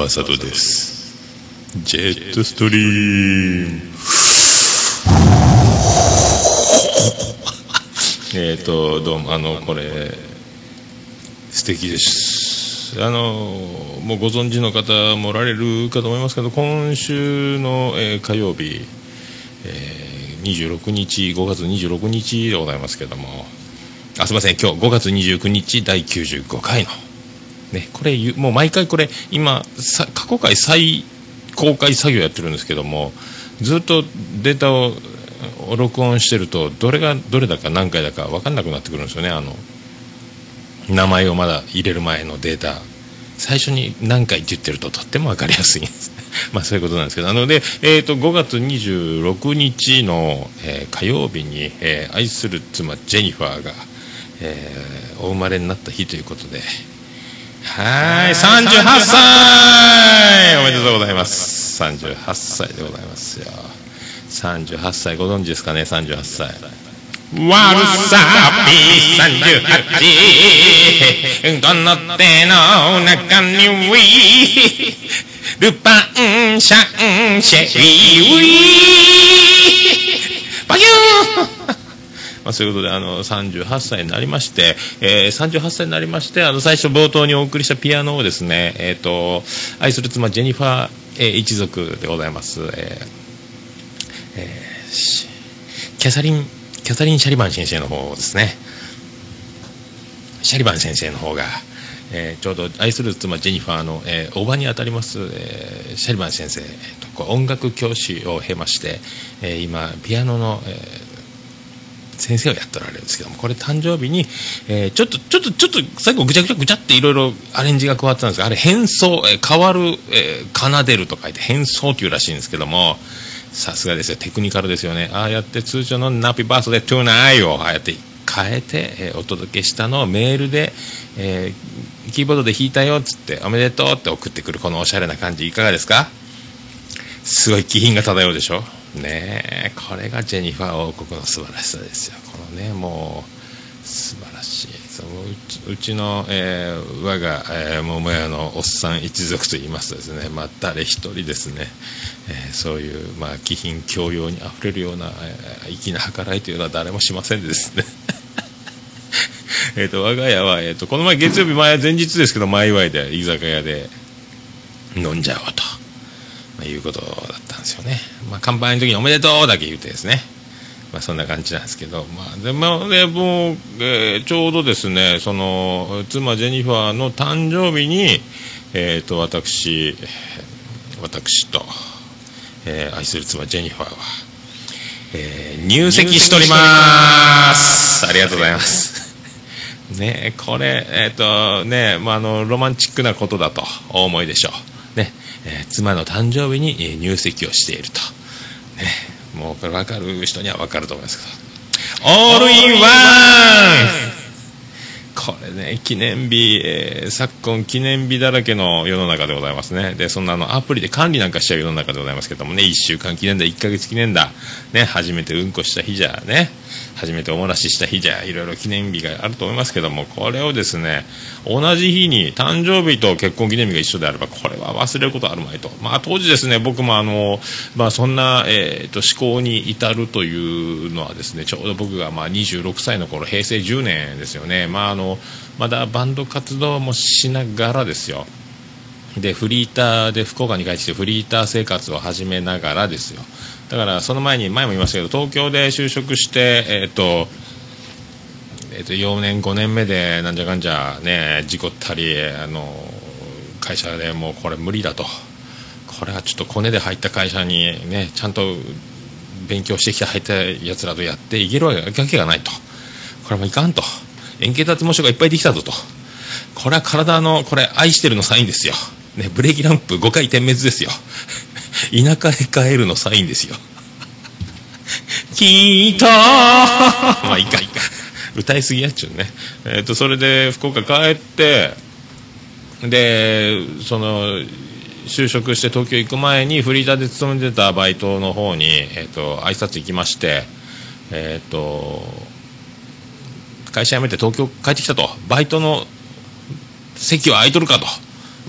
マサトです。ジェットストリーム。えっとどうもあのこれ素敵です。あのもうご存知の方もおられるかと思いますけど今週の、えー火曜日、えー26日5月26日でございますけども。あすいません今日5月29日第95回のねこれもう毎回これ今過去回再公開作業やってるんですけどもずっとデータを録音してるとどれがどれだか何回だか分かんなくなってくるんですよねあの名前をまだ入れる前のデータ。最初に何回って言ってるととっても分かりやすいんです。まあそういうことなんですけどなので、えー、と5月26日の、えー火曜日に、えー愛する妻ジェニファーが、えーお生まれになった日ということではい38歳。おめでとうございます。38歳でございますよ。38歳ご存知ですかね38歳。悪さぴ38どの手の中にウィルパンシャンシェリウィー。まあ、そういうことであの38歳になりまして、えー38歳になりましてあの最初冒頭にお送りしたピアノをですね、えー、と愛する妻ジェニファー、えー一族でございます、えーえーキャサリンキャサリン・シャリバン先生の方ですね。シャリバン先生の方が、えーちょうど愛する妻ジェニファーの、えー、おばにあたります、えーシャリバン先生、えーと音楽教師を経まして、えー今ピアノの、えー先生をやっておられるんですけどもこれ誕生日に、えーちょっとちょっとちょっと最後ぐちゃぐちゃぐちゃっていろいろアレンジが加わってたんですがあれ変奏、えー変わる、えー奏でると書いて変奏というらしいんですけどもさすがですよ。テクニカルですよね。ああやって通常の「ナピバースデートゥーナイ」をああやって変えて、えーお届けしたのをメールで、えーキーボードで弾いたよっつって「おめでとう」って送ってくるこのおしゃれな感じいかがですか？すごい気品が漂うでしょ？ねこれがジェニファー王国の素晴らしさですよ。このねもう素晴らしい。そのうちうちの、えー我が、えー桃屋のおっさん一族といいますとですね、まあ、誰一人ですね、えーそういう、まあ、気品教養にあふれるような、えー粋な計らいというのは誰もしませんでですね。えと我が家は、えー、とこの前月曜日前前日ですけど前祝いで居酒屋で飲んじゃおうと。まあ、いうことだったんですよね。まあ、乾杯の時におめでとうだけ言ってですね。まあ、そんな感じなんですけど、まあ、でもね、もう、えーちょうどですね、その、妻ジェニファーの誕生日に、えっ、と、私、私と、えー愛する妻ジェニファーは、えー入籍しております。ありがとうございます。ねこれ、えっ、とね、まあ、あの、ロマンチックなことだとお思いでしょう。えー妻の誕生日に入籍をしていると。ね、もうこれ分かる人には分かると思いますけど。オールインワンこれね、記念日、えー昨今記念日だらけの世の中でございますね。で、そんなのアプリで管理なんかしちゃう世の中でございますけどもね、1週間記念だ、1ヶ月記念だ、ね、初めてうんこした日じゃね、初めておもらしした日じゃ、いろいろ記念日があると思いますけども、これをですね、同じ日に誕生日と結婚記念日が一緒であれば、これは忘れることあるまいと。まあ当時ですね、僕もあの、まあそんな、えーと、思考に至るというのはですね、ちょうど僕がまあ26歳の頃、平成10年ですよね。まああの、まだバンド活動もしながらですよ。でフリーターで福岡に帰ってきてフリーター生活を始めながらですよだからその前に前も言いましたけど東京で就職してえっ、とえー、と4年5年目でなんじゃかんじゃね事故ったりあの会社でもうこれ無理だと。これはちょっとコネで入った会社にねちゃんと勉強してきて入ったやつらとやっていけるわけがないと。これもいかんと。円形脱毛症がいっぱいできたぞと。これは体のこれ愛してるのサインですよ、ね、ブレーキランプ5回点滅ですよ。田舎へ帰るのサインですよ。きっとまあいいかいいか。歌いすぎやっちゅうね。えっ、とそれで福岡帰ってでその就職して東京行く前にフリーターで勤めてたバイトの方に、えー、と挨拶行きましてえっ、と会社辞めて東京帰ってきたと。バイトの席は空いとるかと。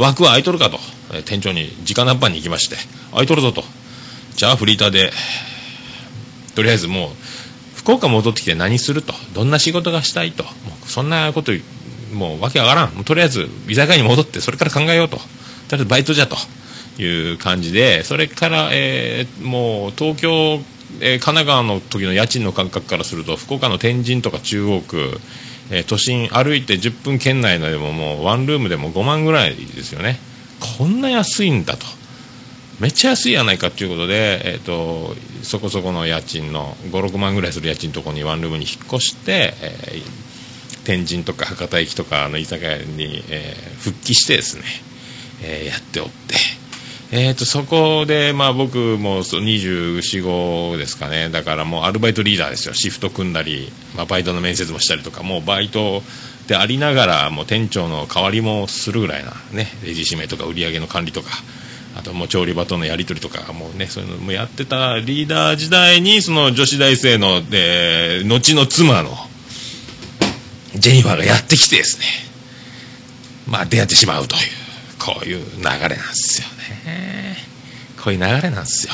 枠は空いとるかと、え店長に直談判に行きまして。空いとるぞと。じゃあフリーターでとりあえずもう福岡戻ってきて何すると。どんな仕事がしたいと。もうそんなこともうわけわからん。もうとりあえず居酒屋に戻ってそれから考えようと。とりあえずバイトじゃと。いう感じでそれから、えーもう東京、えー神奈川の時の家賃の感覚からすると福岡の天神とか中央区、え都心歩いて10分圏内のでももうワンルームでも5万ぐらいですよね。こんな安いんだと。めっちゃ安いやないかということで、えー、とそこそこの家賃の56万ぐらいする家賃のところにワンルームに引っ越して、えー天神とか博多駅とかの居酒屋に、えー復帰してですね、えーやっておって、えー、とそこで、まあ、僕もそう24、5ですかね。だからもうアルバイトリーダーですよ。シフト組んだり、まあ、バイトの面接もしたりとかもうバイトでありながらもう店長の代わりもするぐらいな、ね、レジ締めとか売り上げの管理とかあともう調理場とのやり取りとかもうねそういうのもやってたリーダー時代にその女子大生の、えー後の妻のジェニファーがやってきてですね。まあ出会ってしまうというこういう流れなんですよね。こういう流れなんですよ。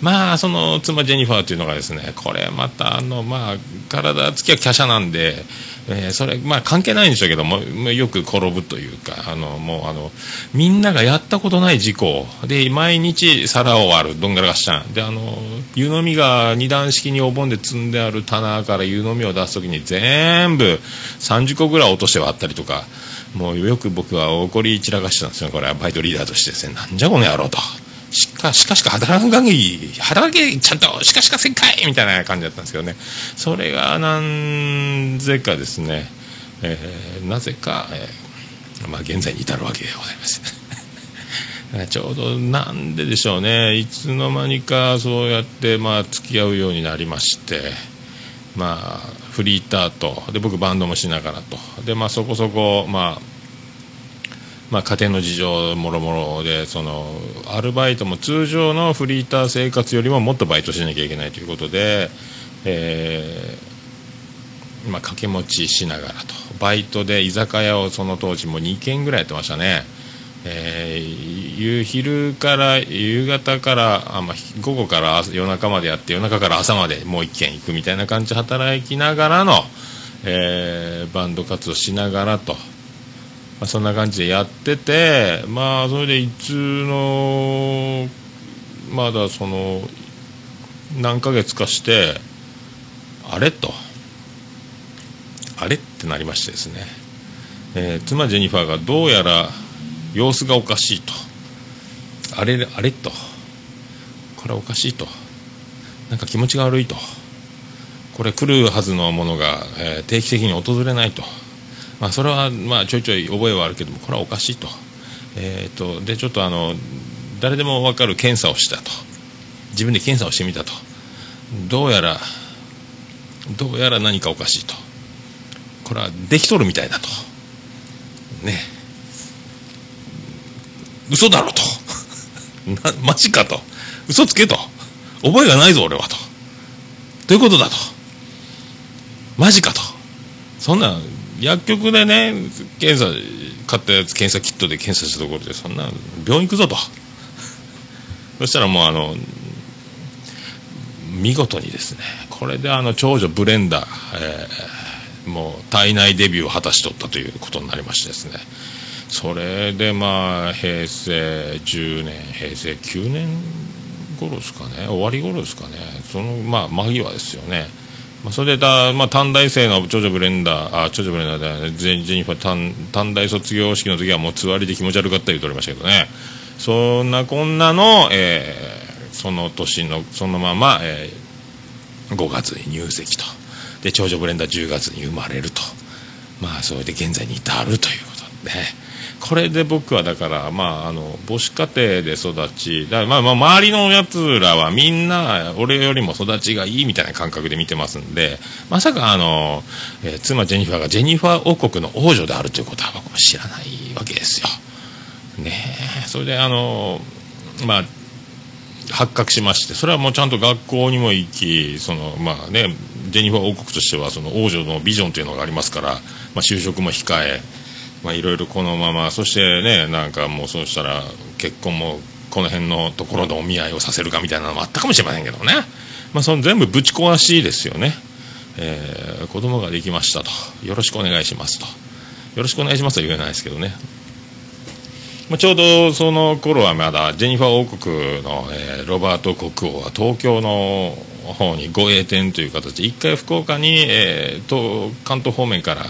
まあその妻ジェニファーというのがですねこれまたあのまあ体つきは華奢なんで、えーそれまあ関係ないんでしょうけどもよく転ぶというかあのもうあのみんながやったことない事故で毎日皿を割るどんがらがっしゃん。であの湯飲みが二段式にお盆で積んである棚から湯飲みを出す時に全部30個ぐらい落として割ったりとかもうよく僕は怒り散らかしてたんですよこれは。バイトリーダーとしてですね。なんじゃこの野郎と。しかしかしか働かん限り働けちゃんとしかしかせんかいみたいな感じだったんですけどね。それがなんぜかですね、えーなぜか、えーまあ、現在に至るわけでございます。ちょうどなんででしょうね。いつの間にかそうやってまあ付き合うようになりましてまあフリーターとで僕バンドもしながらと。でまあそこそこまあまあ、家庭の事情もろもろでそのアルバイトも通常のフリーター生活よりももっとバイトしなきゃいけないということで、えーまあ、掛け持ちしながらとバイトで居酒屋をその当時も2軒ぐらいやってましたね、えー夕昼から夕方からあ、まあ、午後から夜中までやって夜中から朝までもう1軒行くみたいな感じで働きながらの、えーバンド活動しながらと。まあ、そんな感じでやってて、まあ、それでいつの、まだその、何ヶ月かして、あれ？と、あれ？ってなりましてですね、えー妻ジェニファーがどうやら様子がおかしいと、あれ、あれ？と、これおかしいと、なんか気持ちが悪いと、これ来るはずのものが、えー定期的に訪れないと。まあ、それは、まあ、ちょいちょい覚えはあるけどもこれはおかしいと,、えー、とでちょっとあの誰でも分かる検査をしたと。自分で検査をしてみたと。どうやらどうやら何かおかしいと。これはできとるみたいだと。ね。嘘だろと。なマジかと。嘘つけと。覚えがないぞ俺はと。どういうことだと。マジかと。そんな薬局でね検査買ったやつ検査キットで検査したところでそんな病院行くぞと。そしたらもうあの見事にですねこれであの長女ブレンダー、えーもう体内デビューを果たしとったということになりましてですね。それでまあ平成10年平成9年頃ですかね。終わり頃ですかね。そのまあ間際ですよね。まあ、それでだ、まあ、短大生の長女ブレンダー、あ、長女ブレンダーで、ジェジェニファ短、短大卒業式の時はもうつわりで気持ち悪かった言うとりましたけどね。そんなこんなの、えーその年の、そのまま、えー5月に入籍と。で、長女ブレンダー10月に生まれると。まあ、それで現在に至るということで、これで僕はだから、まあ、あの母子家庭で育ちだまあまあ周りのやつらはみんな俺よりも育ちがいいみたいな感覚で見てますんでまさかあの、えー妻ジェニファーがジェニファー王国の王女であるということは僕も知らないわけですよ。ねそれであのまあ発覚しましてそれはもうちゃんと学校にも行きそのまあねジェニファー王国としてはその王女のビジョンというのがありますから、まあ、就職も控えまあいろいろこのままそしてねなんかもうそうしたら結婚もこの辺のところでお見合いをさせるかみたいなのもあったかもしれませんけどね、まあ、その全部ぶち壊しですよね、えー、子供ができましたと。よろしくお願いしますと。よろしくお願いしますとは言えないですけどね。まあ、ちょうどその頃はまだジェニファー王国の、えー、ロバート国王は東京の方に護衛店という形で一回福岡に、えー、関東方面から、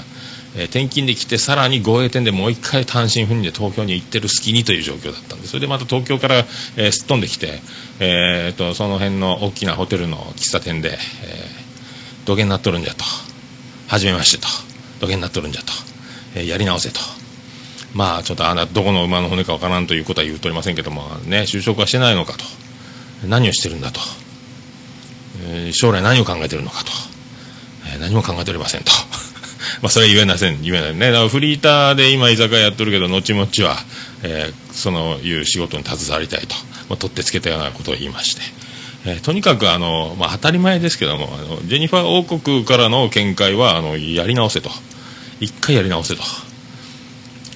えー、転勤で来てさらに護衛店でもう一回単身赴任で東京に行ってる隙にという状況だったんでそれでまた東京から、えー、すっ飛んできて、えーと、その辺の大きなホテルの喫茶店で、えー、土下になっとるんじゃと。初めましてと。土下になっとるんじゃと、えー、やり直せと。まあちょっとあなどこの馬の骨かわからんということは言うとりませんけどもね就職はしてないのかと。何をしてるんだと、えー、将来何を考えてるのかと、えー、何も考えておりませんと。まあそれは言えません言えないね。だからフリーターで今居酒屋やってるけど後々は、えー、そのいう仕事に携わりたいと、まあ、取ってつけたようなことを言いまして。えー、とにかくあの、まあ、当たり前ですけどもあのジェニファー王国からの見解はあのやり直せと。一回やり直せと。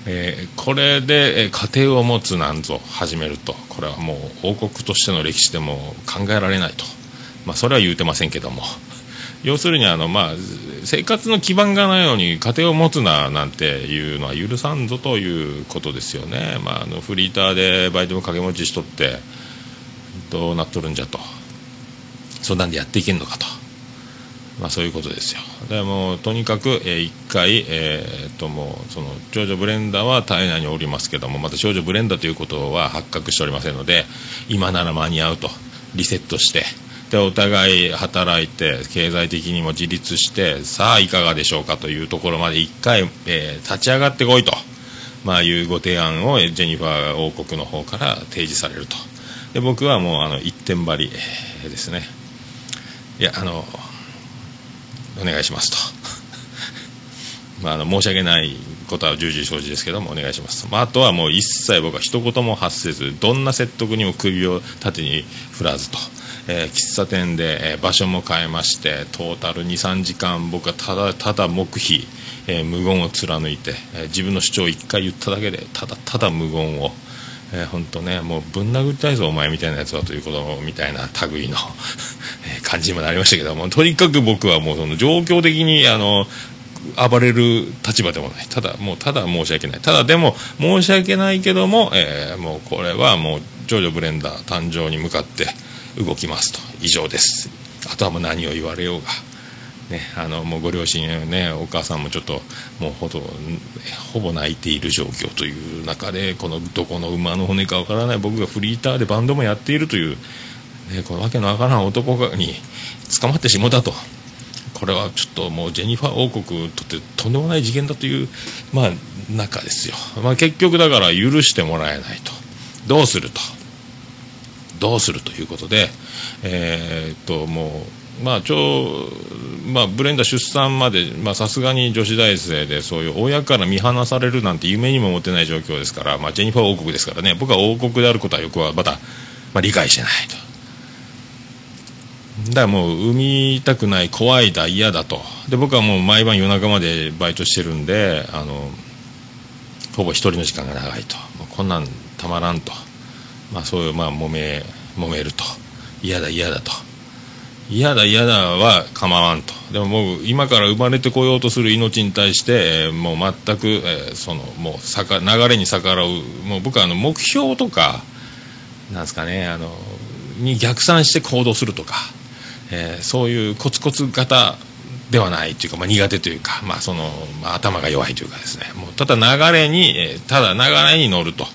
えー、これで、え家庭を持つなんぞ始めると。これはもう王国としての歴史でも考えられないと、まあ、それは言うてませんけども。要するにあの、まあ、生活の基盤がないのに家庭を持つななんていうのは許さんぞということですよね、まあ、あのフリーターでバイトも掛け持ちしとってどうなっとるんじゃと。そんなんでやっていけんのかと。まあ、そういうことですよ。でもとにかく、えー、1回、えー、ともうその長女ブレンダーは体内におりますけどもまた少女ブレンダーということは発覚しておりませんので今なら間に合うと。リセットして。でお互い働いて経済的にも自立してさあいかがでしょうかというところまで1回、えー、立ち上がってこいと、まあ、いうご提案をジェニファー王国の方から提示されると。で僕はもうあの一点張りですね。いやあのお願いしますと。まあ、あの申し訳ないことは重々承知ですけどもお願いします、まあ、あとはもう一切僕は一言も発せずどんな説得にも首を縦に振らずと、えー、喫茶店で、えー、場所も変えましてトータル23時間僕はただただ黙秘、えー、無言を貫いて、え自分の主張を1回言っただけでただただ無言を。えー、本当ねもうぶん殴りたいぞお前みたいなやつはということみたいな類の感じにもなりましたけどもとにかく僕はもうその状況的にあの暴れる立場でもない。ただもうただ申し訳ない。ただでも申し訳ないけども、えー、もうこれはもう長女ブレンダー誕生に向かって動きますと。以上です。あとはもう何を言われようが。ね、あのもうご両親やねお母さんもちょっともうほとほぼ泣いている状況という中でこのどこの馬の骨かわからない。僕がフリーターでバンドもやっているという、ね、このわけのわからん男に捕まってしもたと。これはちょっともうジェニファー王国にとってとんでもない事件だという、まあ、中ですよ、まあ、結局だから許してもらえないと。どうすると？どうするということでえー、っともうまあ、ちょまあ、ブレンダー出産までさすがに女子大生でそういう親から見放されるなんて夢にも思ってない状況ですから、まあ、ジェニファー王国ですからね僕は王国であることはよくはまだ、まあ、理解してないと。だからもう産みたくない怖いだ嫌だと。で僕はもう毎晩夜中までバイトしてるんであのほぼ一人の時間が長いと。こんなんたまらんと、まあ、そういうまあ揉め揉めると。嫌だ嫌だと。嫌だ嫌だは構わんと。でももう今から生まれてこようとする命に対して、もう全く、えー、そのもう流れに逆らう。もう僕はあの目標とかなんですかねあのに逆算して行動するとか、えー、そういうコツコツ型ではないというか、まあ、苦手というか、まあそのまあ、頭が弱いというかですね。もうただ流れに、えー、ただ流れに乗ると。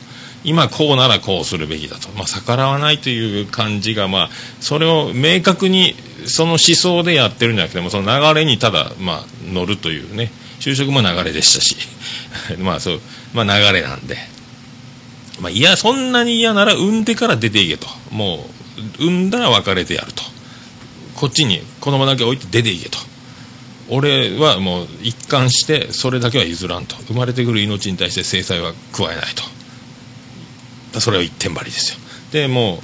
今こうならこうするべきだと、まあ、逆らわないという感じが、まあ、それを明確にその思想でやってるんじゃなくてもその流れにただ、まあ、乗るというね。就職も流れでしたし。まあそう、まあ、流れなんで、まあ、いやそんなに嫌なら産んでから出ていけと。もう産んだら別れてやると。こっちに子供だけ置いて出ていけと。俺はもう一貫してそれだけは譲らんと。生まれてくる命に対して制裁は加えないと。それを一点張りですよ。でも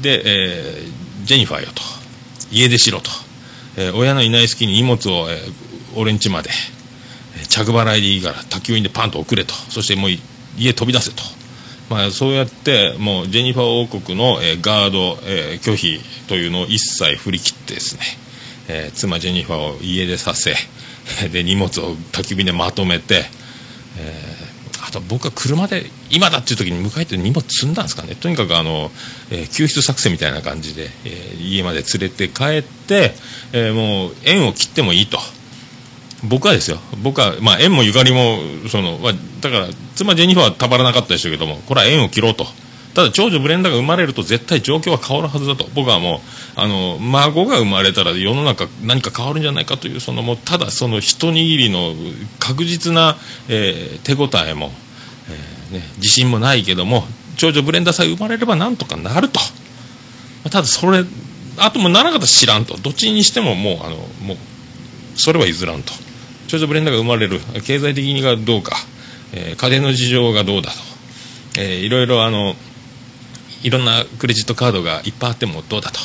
うで、えー、ジェニファーよと。家出しろと、えー、親のいない隙に荷物を、えー、俺ん家まで、着払いでいいから宅急便でパンと送れと。そしてもう家飛び出せと、まあ、そうやってもうジェニファー王国の、えー、ガード、えー、拒否というのを一切振り切ってですね、えー、妻ジェニファーを家出させ で荷物を宅急便でまとめて、えー、あと僕は車で今だっていう時に迎えて荷物積んだんですかねとにかくあの、えー、救出作戦みたいな感じで、えー、家まで連れて帰って、えもう縁を切ってもいいと。僕はですよ、僕は、まあ、縁もゆかりも、その、まあ、だから、妻ジェニファーはたまらなかったでしょうけども、これは縁を切ろうと。ただ、長女ブレンダーが生まれると絶対状況は変わるはずだと。僕はもう、あの、孫が生まれたら世の中何か変わるんじゃないかという、そのもう、ただその一握りの確実な、えー、手応えも、えー、ね、自信もないけども、長女ブレンダーさえ生まれればなんとかなると。ただ、それ、あともならなかったら知らんと。どっちにしてももう、あの、もう、それは譲らんと。長女ブレンダーが生まれる。経済的にがどうか、えー、家電の事情がどうだと、えー、いろいろあのいろんなクレジットカードがいっぱいあってもどうだと。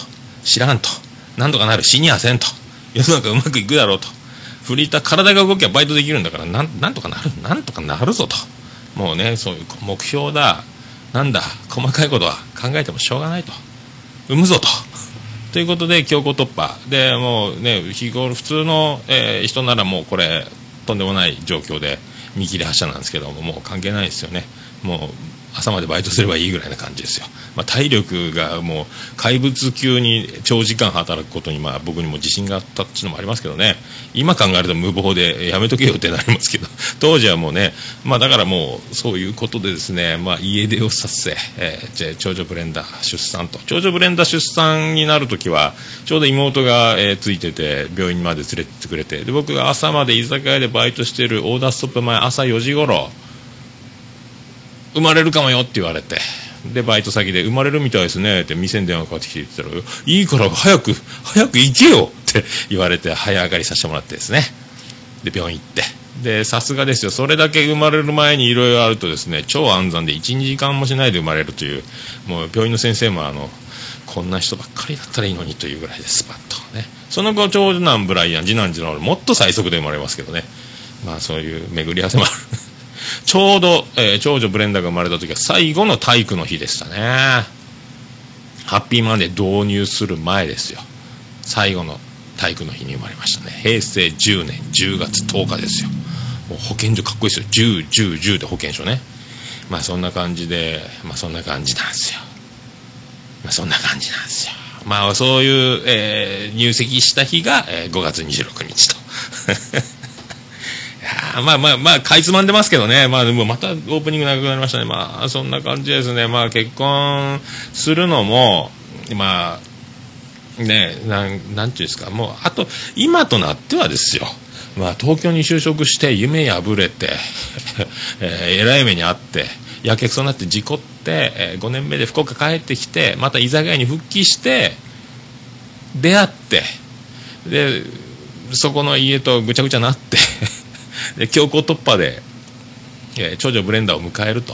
知らんと。なんとかなる。死にはせんと。世の中うまくいくだろうと。フリーター体が動きゃバイトできるんだからなんなんとかなる。なんとかなるぞと。もうねそういう目標だ。なんだ。細かいことは考えてもしょうがないと。産むぞと。ということで強行突破。でもうね日頃普通の、えー、人ならもうこれとんでもない状況で見切り発車なんですけどももう関係ないですよね。もう朝までバイトすればいいぐらいな感じですよ、まあ、体力がもう怪物級に長時間働くことにまあ僕にも自信があったっていうのもありますけどね。今考えると無謀でやめとけよってなりますけど。当時はもうね、まあ、だからもうそういうことでですね、まあ、家出をさせ、えー、じゃ長女ブレンダー出産と。長女ブレンダー出産になるときはちょうど妹が、えー、ついてて病院まで連れてってくれて。で僕が朝まで居酒屋でバイトしてるオーダーストップ前朝4時頃生まれるかもよって言われて。でバイト先で生まれるみたいですね。って店に電話かかってきて言ったらいいから早く早く行けよって言われて早上がりさせてもらってですね。で病院行って。でさすがですよ。それだけ生まれる前にいろいろあるとですね超安産で12時間もしないで生まれるというもう病院の先生もあのこんな人ばっかりだったらいいのにというぐらいでスパッとね。その後長男ブライアン次男次男もっと最速で生まれますけどね。まあそういう巡り合わせもある。ちょうど、えー、長女ブレンダーが生まれた時は最後の体育の日でしたね。ハッピーマンデー導入する前ですよ。最後の体育の日に生まれましたね。平成10年10月10日ですよ。もう保健所かっこいいですよ。10、10、10で保健所ね。まあそんな感じでまあそんな感じなんですよ。まあそんな感じなんですよ。まあそういう、えー、入籍した日が、えー、5月26日と。やまあまあまあ、かいつまんでますけどね。まあでもまたオープニング長くなりましたね。まあそんな感じですね。まあ結婚するのも、まあ、ね、なん、なんていうんですか。もう、あと、今となってはですよ。まあ東京に就職して夢破れて、えー、えらい目にあって、やけくそになって事故って、えー、5年目で福岡帰ってきて、また居酒屋に復帰して、出会って、で、そこの家とぐちゃぐちゃなってで強行突破で、えー、長女ブレンダーを迎えると、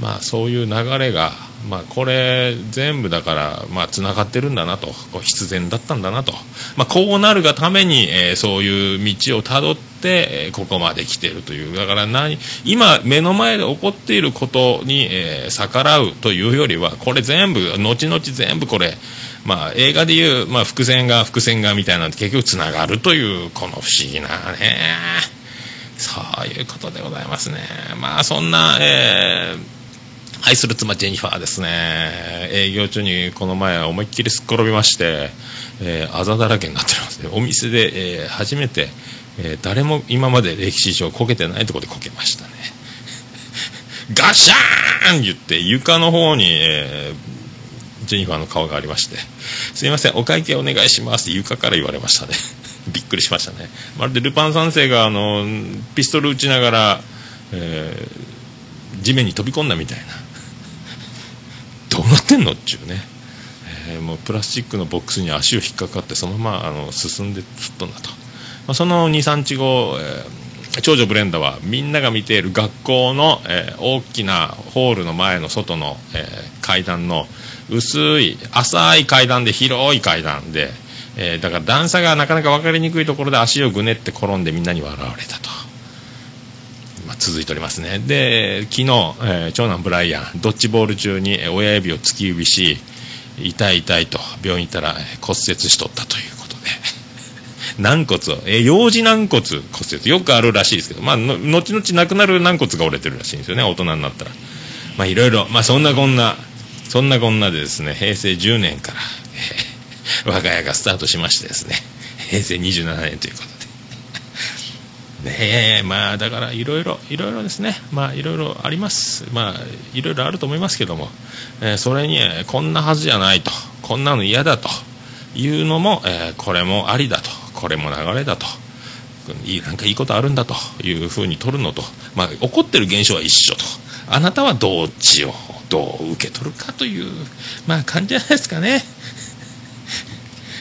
まあ、そういう流れが、まあ、これ全部だからまあつながってるんだなと。こう必然だったんだなと、まあ、こうなるがために、えー、そういう道をたどって、えー、ここまで来ているという。だから何今目の前で起こっていることに、えー、逆らうというよりはこれ全部後々全部これまあ、映画でいう、まあ、伏線が伏線がみたいな結局つながるというこの不思議なね。そういうことでございますね。まあ、そんな、えー、愛する妻ジェニファーですね。営業中にこの前思いっきりすっ転びまして、えー、あざだらけになってますね。お店で、えー、初めて、えー、誰も今まで歴史上こけてないところでこけましたね。ガシャーン言って床の方に、えー、ジェニファーの顔がありまして、すいません、お会計お願いしますって床から言われましたね。びっくりしましたね。まるでルパン三世があのピストル撃ちながら、えー、地面に飛び込んだみたいな。どうなってんのっちゅうね、えー、もうプラスチックのボックスに足を引っかかってそのままあの進んで吹っ飛んだと、まあ、その23日後、えー、長女ブレンダはみんなが見ている学校の、えー、大きなホールの前の外の、えー、階段の薄い浅い階段で広い階段でえー、だから段差がなかなか分かりにくいところで足をぐねって転んでみんなに笑われたと。まあ、続いておりますね。で昨日、えー、長男ブライアンドッジボール中に親指を突き指し痛い痛いと病院行ったら骨折しとったということで。軟骨を、えー、幼児軟骨骨折。よくあるらしいですけどまあ後々なくなる軟骨が折れてるらしいんですよね大人になったら。まあいろいろまあそんなこんなそんなこんなでですね平成10年から、えー、我が家がスタートしましてですね。平成27年ということで。ね。えまあだからいろいろいろいろですね。まあいろいろあります。まあいろいろあると思いますけども、えー、それに、こんなはずじゃないと。こんなの嫌だと。いうのも、えー、これもありだと。これも流れだと。いいなんかいいことあるんだと。いうふうに取るのと、まあ、起こってる現象は一緒と。あなたはどっちをどう受け取るかという、まあ、感じじゃないですかね。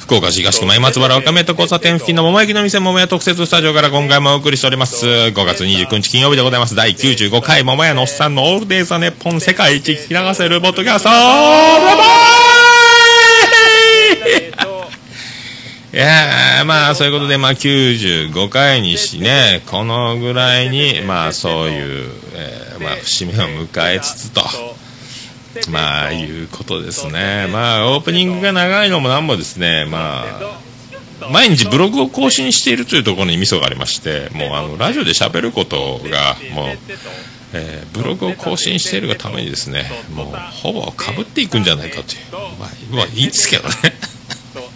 福岡市東区前松原若宮と交差点付近の桃焼きの店桃屋特設スタジオから今回もお送りしております。5月29日金曜日でございます。第95回桃屋のおっさんのオールデイザネッポン世界一聞き流せるボットキャストいやまあそういうことでまあ95回にしねこのぐらいにまあそういう、えー、まあ節目を迎えつつとまあいうことですね。まあオープニングが長いのもなんもですね。まあ毎日ブログを更新しているというところにミソがありましてもうあのラジオで喋ることがもう、えー、ブログを更新しているがためにですねもうほぼかぶっていくんじゃないかという。まあ、まあ、いいんですけどね。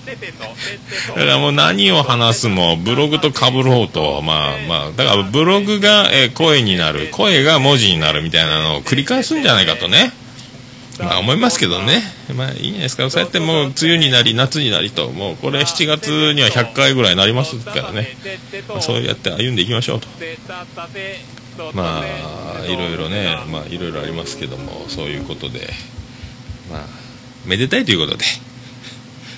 だからもう何を話すもブログとかぶる方とまあまあだからブログが、声になる声が文字になるみたいなのを繰り返すんじゃないかとね。まあ思いますけどね、まあいいんじゃないですか、そうやってもう梅雨になり、夏になりと、もうこれ7月には100回ぐらいになりますからね、まあ、そうやって歩んでいきましょうと。まあいろいろね、まあいろいろありますけども、そういうことで、まあ、めでたいということで、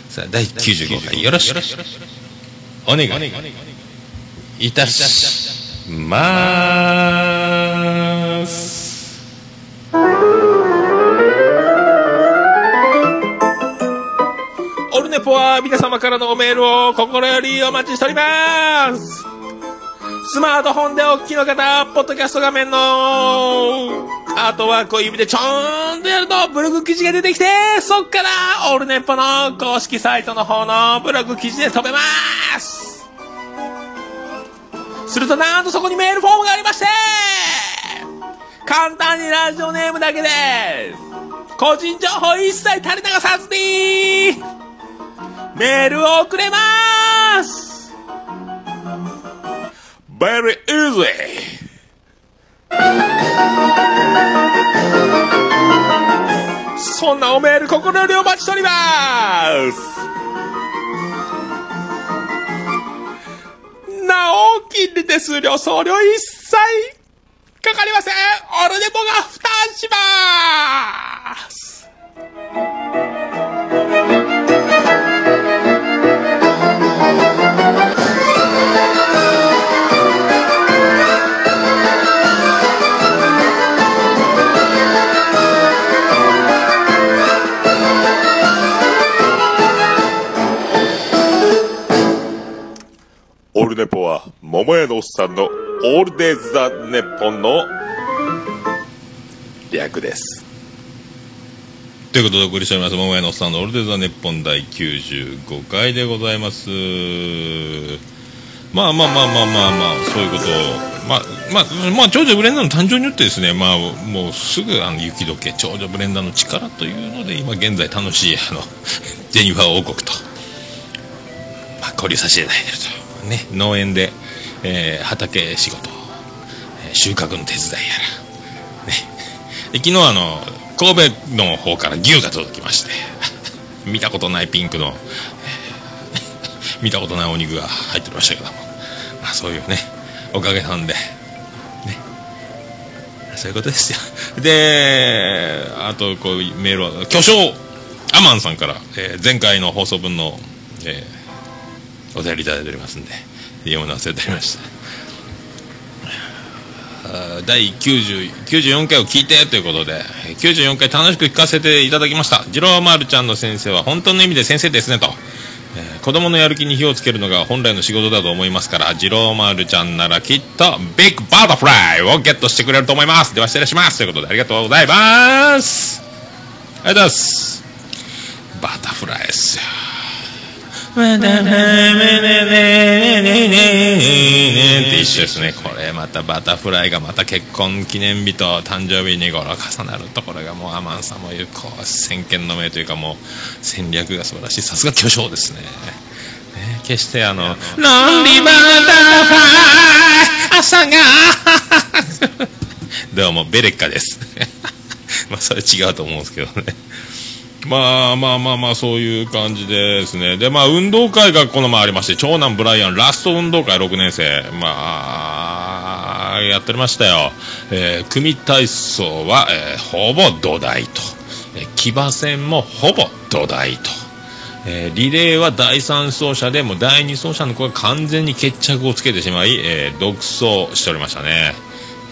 さあ第95回よろしく。お願いいたします。ポは皆様からのメールを心よりお待ちしております。スマートフォンでお聞きいの方、ポッドキャスト画面のアートワークを指でちょーんとやるとブログ記事が出てきて、そっからオールネッポの公式サイトの方のブログ記事で飛べます。するとなんとそこにメールフォームがありまして簡単にラジオネームだけで個人情報一切垂れ流さずにメールをくれます !Very easy! そんなおメール心よりお待ちしておりますなお、金利手数料、送料一切かかりませんオルネポが負担しますールネポは、桃屋のおっさんのオールデイズ・ザ・ネッポンの略です。ということでお送りしております、桃屋のおっさんのオールデイズ・ザ・ネッポン第95回でございます。まあまあまあまあまあまあ、そういうことを、まあ、まあ、まあ、長女ブレンダーの誕生によってですね、まあ、もうすぐあの雪解け、長女ブレンダーの力というので、今現在楽しい、あの、ジェニファー王国と、まあ、交流させていただいてると。ね、農園で、えー、畑仕事、えー、収穫の手伝いやら、ね、で昨日あの神戸の方から牛が届きまして 見たことないピンクの、見たことないお肉が入っておりましたけども、まあ、そういうねおかげさんで、ね、そういうことですよ。で、あと、こう、メールは、巨匠アマンさんから、えー、前回の放送分の、えー、お便りいただいておりますんで、読むの忘れておりました。第94回を聞いてということで、94回楽しく聞かせていただきました。次郎丸ちゃんの先生は本当の意味で先生ですねと。えー、子供のやる気に火をつけるのが本来の仕事だと思いますから、次郎丸ちゃんならきっとビッグバタフライをゲットしてくれると思います。では失礼します。ということでありがとうございます。ありがとうございます。バタフライですよ。って一緒ですねこれまたバタフライがまた結婚記念日と誕生日に頃重なるところがもうアマンさんもいうこう先見の明というかもう戦略が素晴らしいさすが巨匠ですねね決してあの「ロンリバタフライ朝が」どうもベレッカですまあそれ違うと思うんですけどねまあまあまあまあ、そういう感じですね。で、まあ、運動会がこの前ありまして、長男ブライアン、ラスト運動会6年生。まあ、やっておりましたよ。えー、組体操は、えー、ほぼ土台と。えー、騎馬戦もほぼ土台と。えー、リレーは第3走者でも第2走者の子が完全に決着をつけてしまい、えー、独走しておりましたね。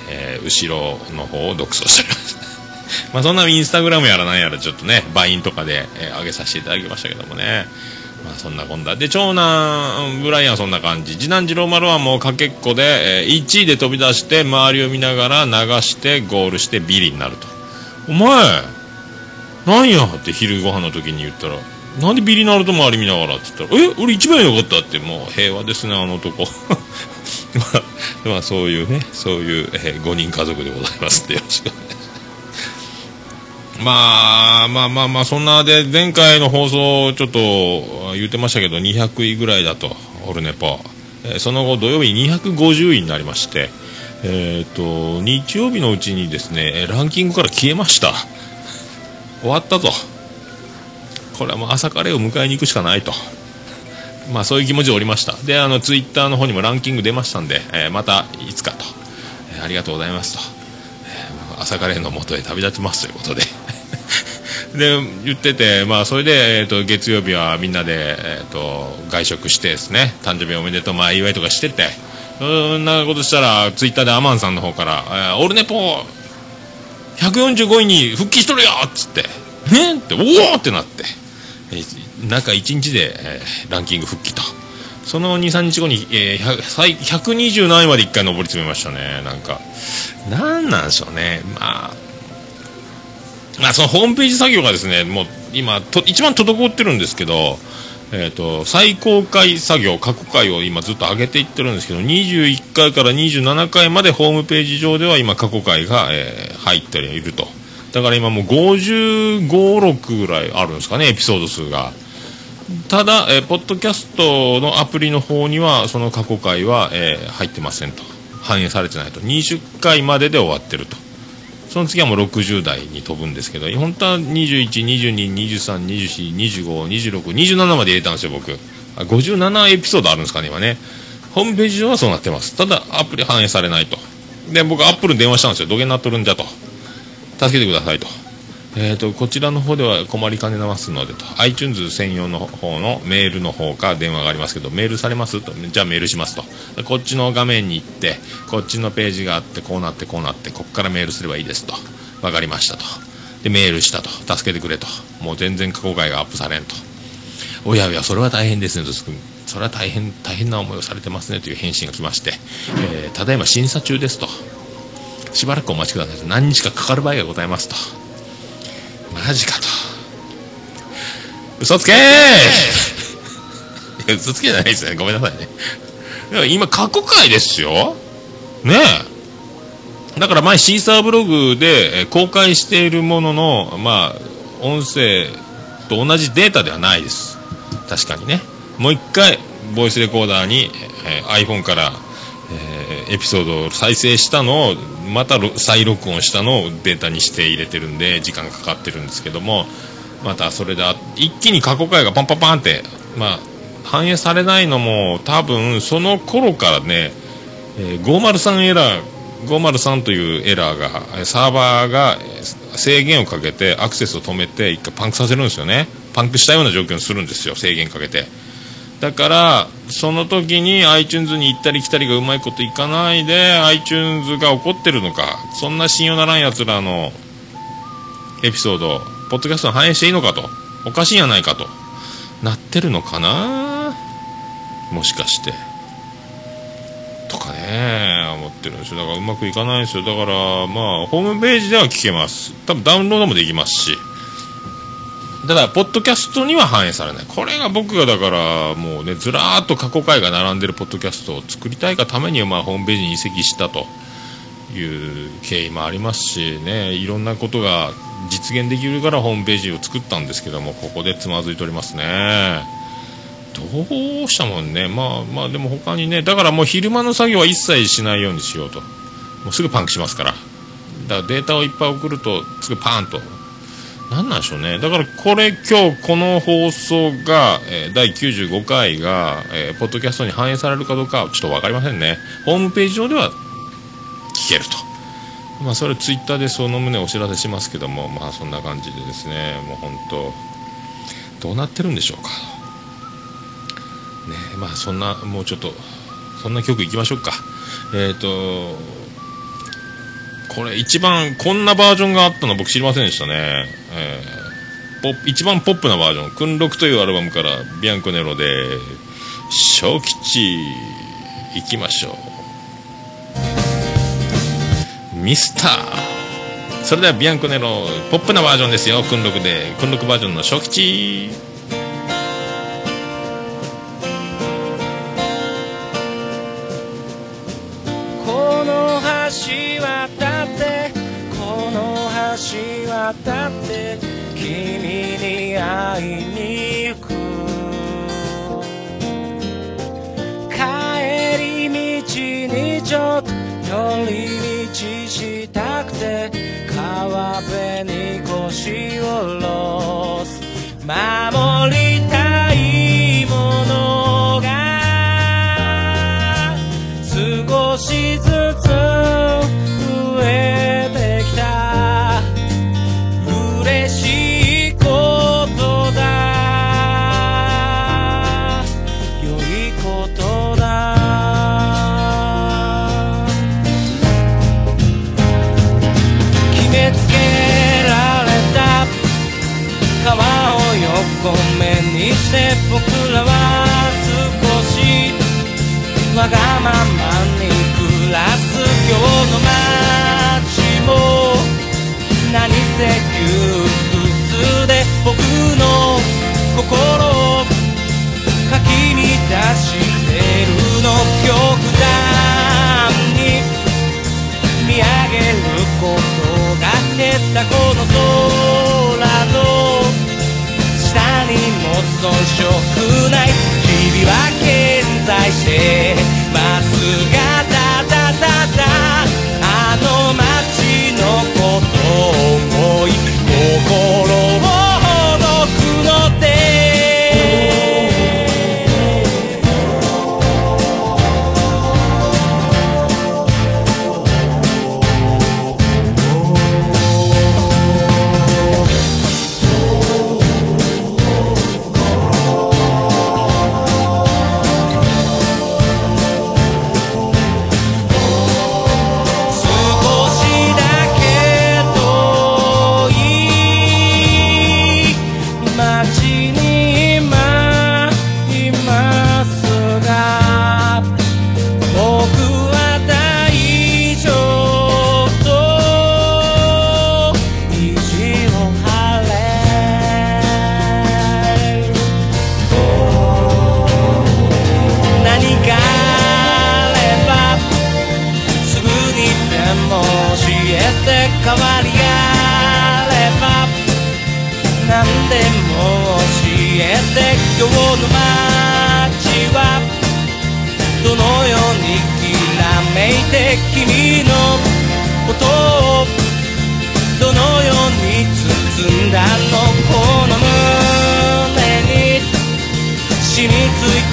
えー、後ろの方を独走しておりました。まあそんなインスタグラムやらなんやらちょっとね、バインとかで、えー、上げさせていただきましたけどもね。まあそんなこんな。で、長男、ブライアンはそんな感じ。次男次郎丸はもうかけっこで、えー、1位で飛び出して、周りを見ながら流して、ゴールしてビリになると。お前、なんやって昼ご飯の時に言ったら、なんでビリなると周り見ながらって言ったら、え、俺一番よかったって、もう平和ですね、あの男。まあ、まあ、そういうね、そういう、えー、5人家族でございますんで、よろしくお願いします。まあまあまあまあ、そんなで、前回の放送、ちょっと言ってましたけど、200位ぐらいだと、オルネポ。えー、その後、土曜日250位になりまして、えっ、と、日曜日のうちにですね、ランキングから消えました。終わったと。これはもう朝カレーを迎えに行くしかないと。まあそういう気持ちでおりました。で、あの、ツイッターの方にもランキング出ましたんで、えー、またいつかと、えー、ありがとうございますと。朝カレーの元へ旅立ちますということで。で言ってて、まあ、それで、えーと、月曜日はみんなで、えーと、外食してですね誕生日おめでとう、まあ、祝いとかしててそんなことしたらツイッターでアマンさんの方から「えー、オルネポ145位に復帰しとるよ!」っつって「ねって「おお!」ってなって、えー、中1日で、えー、ランキング復帰と。その23日後に、えー、120何位まで1回上り詰めましたねなんかなんなんでしょうね。まあまあ、そのホームページ作業がですねもう今と一番滞ってるんですけど、えーと、最高回作業過去回を今ずっと上げていってるんですけど21回から27回までホームページ上では今過去回が、えー、入っていると。だから今もう5 5 6ぐらいあるんですかねエピソード数が。ただ、えー、ポッドキャストのアプリの方にはその過去回は、えー、入ってませんと。反映されてないと20回までで終わってるとその次はもう60代に飛ぶんですけど本当は21、22、23、24、25、26、27まで入れたんですよ、僕。57エピソードあるんですかね、今ね。ホームページ上はそうなってます。ただ、アプリ反映されないと。で、僕、アップルに電話したんですよ。土下になっとるんじゃと。助けてくださいと。えーと、こちらの方では困りかねますのでと。iTunes 専用の方のメールの方か電話がありますけどメールされます？と。じゃあメールしますと。こっちの画面に行ってこっちのページがあってこうなってこうなってここからメールすればいいですと。分かりましたと。でメールしたと。助けてくれと。もう全然過去回がアップされんと。おやおやそれは大変ですね。とそれは大変大変な思いをされてますね。という返信が来まして、えー、ただいま審査中ですと。しばらくお待ちください。何日かかかる場合がございますと。マジかと。嘘つけー！嘘つけじゃないですねごめんなさいね。今過去回ですよ。ねえ。だから前シーサーブログで公開しているもののまあ音声と同じデータではないです。確かにね。もう一回ボイスレコーダーに、えー、iPhone から、えー、エピソードを再生したのをまた再録音したのをデータにして入れてるんで時間かかってるんですけどもまたそれで一気に過去回がパンパンパンって、まあ、反映されないのも多分その頃からね、えー、503エラー503というエラーがサーバーが制限をかけてアクセスを止めて一回パンクさせるんですよね。パンクしたような状況にするんですよ制限かけて。だからその時に iTunes に行ったり来たりがうまいこといかないで iTunes が怒ってるのかそんな信用ならんやつらのエピソードポッドキャストに反映していいのかとおかしいんやないかとなってるのかな？もしかして。とかね思ってるんですよ。だからうまくいかないんですよ。だからまあホームページでは聞けます。多分ダウンロードもできますし。ただポッドキャストには反映されない。これが僕がだからもうねずらーっと過去回が並んでるポッドキャストを作りたいがためにまあホームページに移籍したという経緯もありますしね。いろんなことが実現できるからホームページを作ったんですけどもここでつまずいておりますね。どうしたもんね。まあまあでも他にねだからもう昼間の作業は一切しないようにしようと。もうすぐパンクしますから。だからデータをいっぱい送るとすぐパーンと何なんでしょうね。だからこれ今日この放送が、えー、第95回が、えー、ポッドキャストに反映されるかどうかちょっと分かりませんね。ホームページ上では聞けると。まあそれツイッターでその旨お知らせしますけどもまあそんな感じでですね。もう本当どうなってるんでしょうか。ねまあそんなもうちょっとそんな曲いきましょうか。えっ、ー、とこれ一番こんなバージョンがあったの僕知りませんでしたね、えー、ポ一番ポップなバージョン「訓録」というアルバムからビアンコネロで「小吉」いきましょう。ミスター。それではビアンコネロポップなバージョンですよ。訓録で訓録バージョンの小吉橋渡って君に会いに行く。帰り道にちょっと寄り道したくて川辺に腰を下ろす。心をかき乱してるの極端に見上げることが減ったこの空の下にも遜色ない日々は健在してますが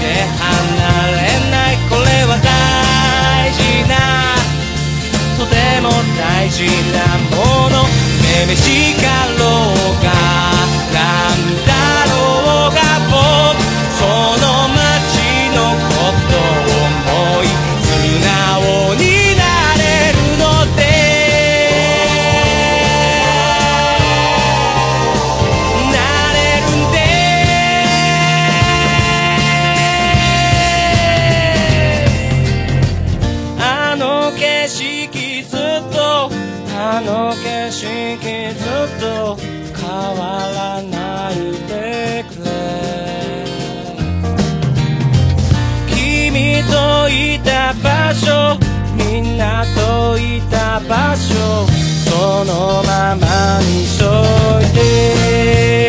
離れないこれは大事な。とても大事なもの。めめしかろうがままにしといて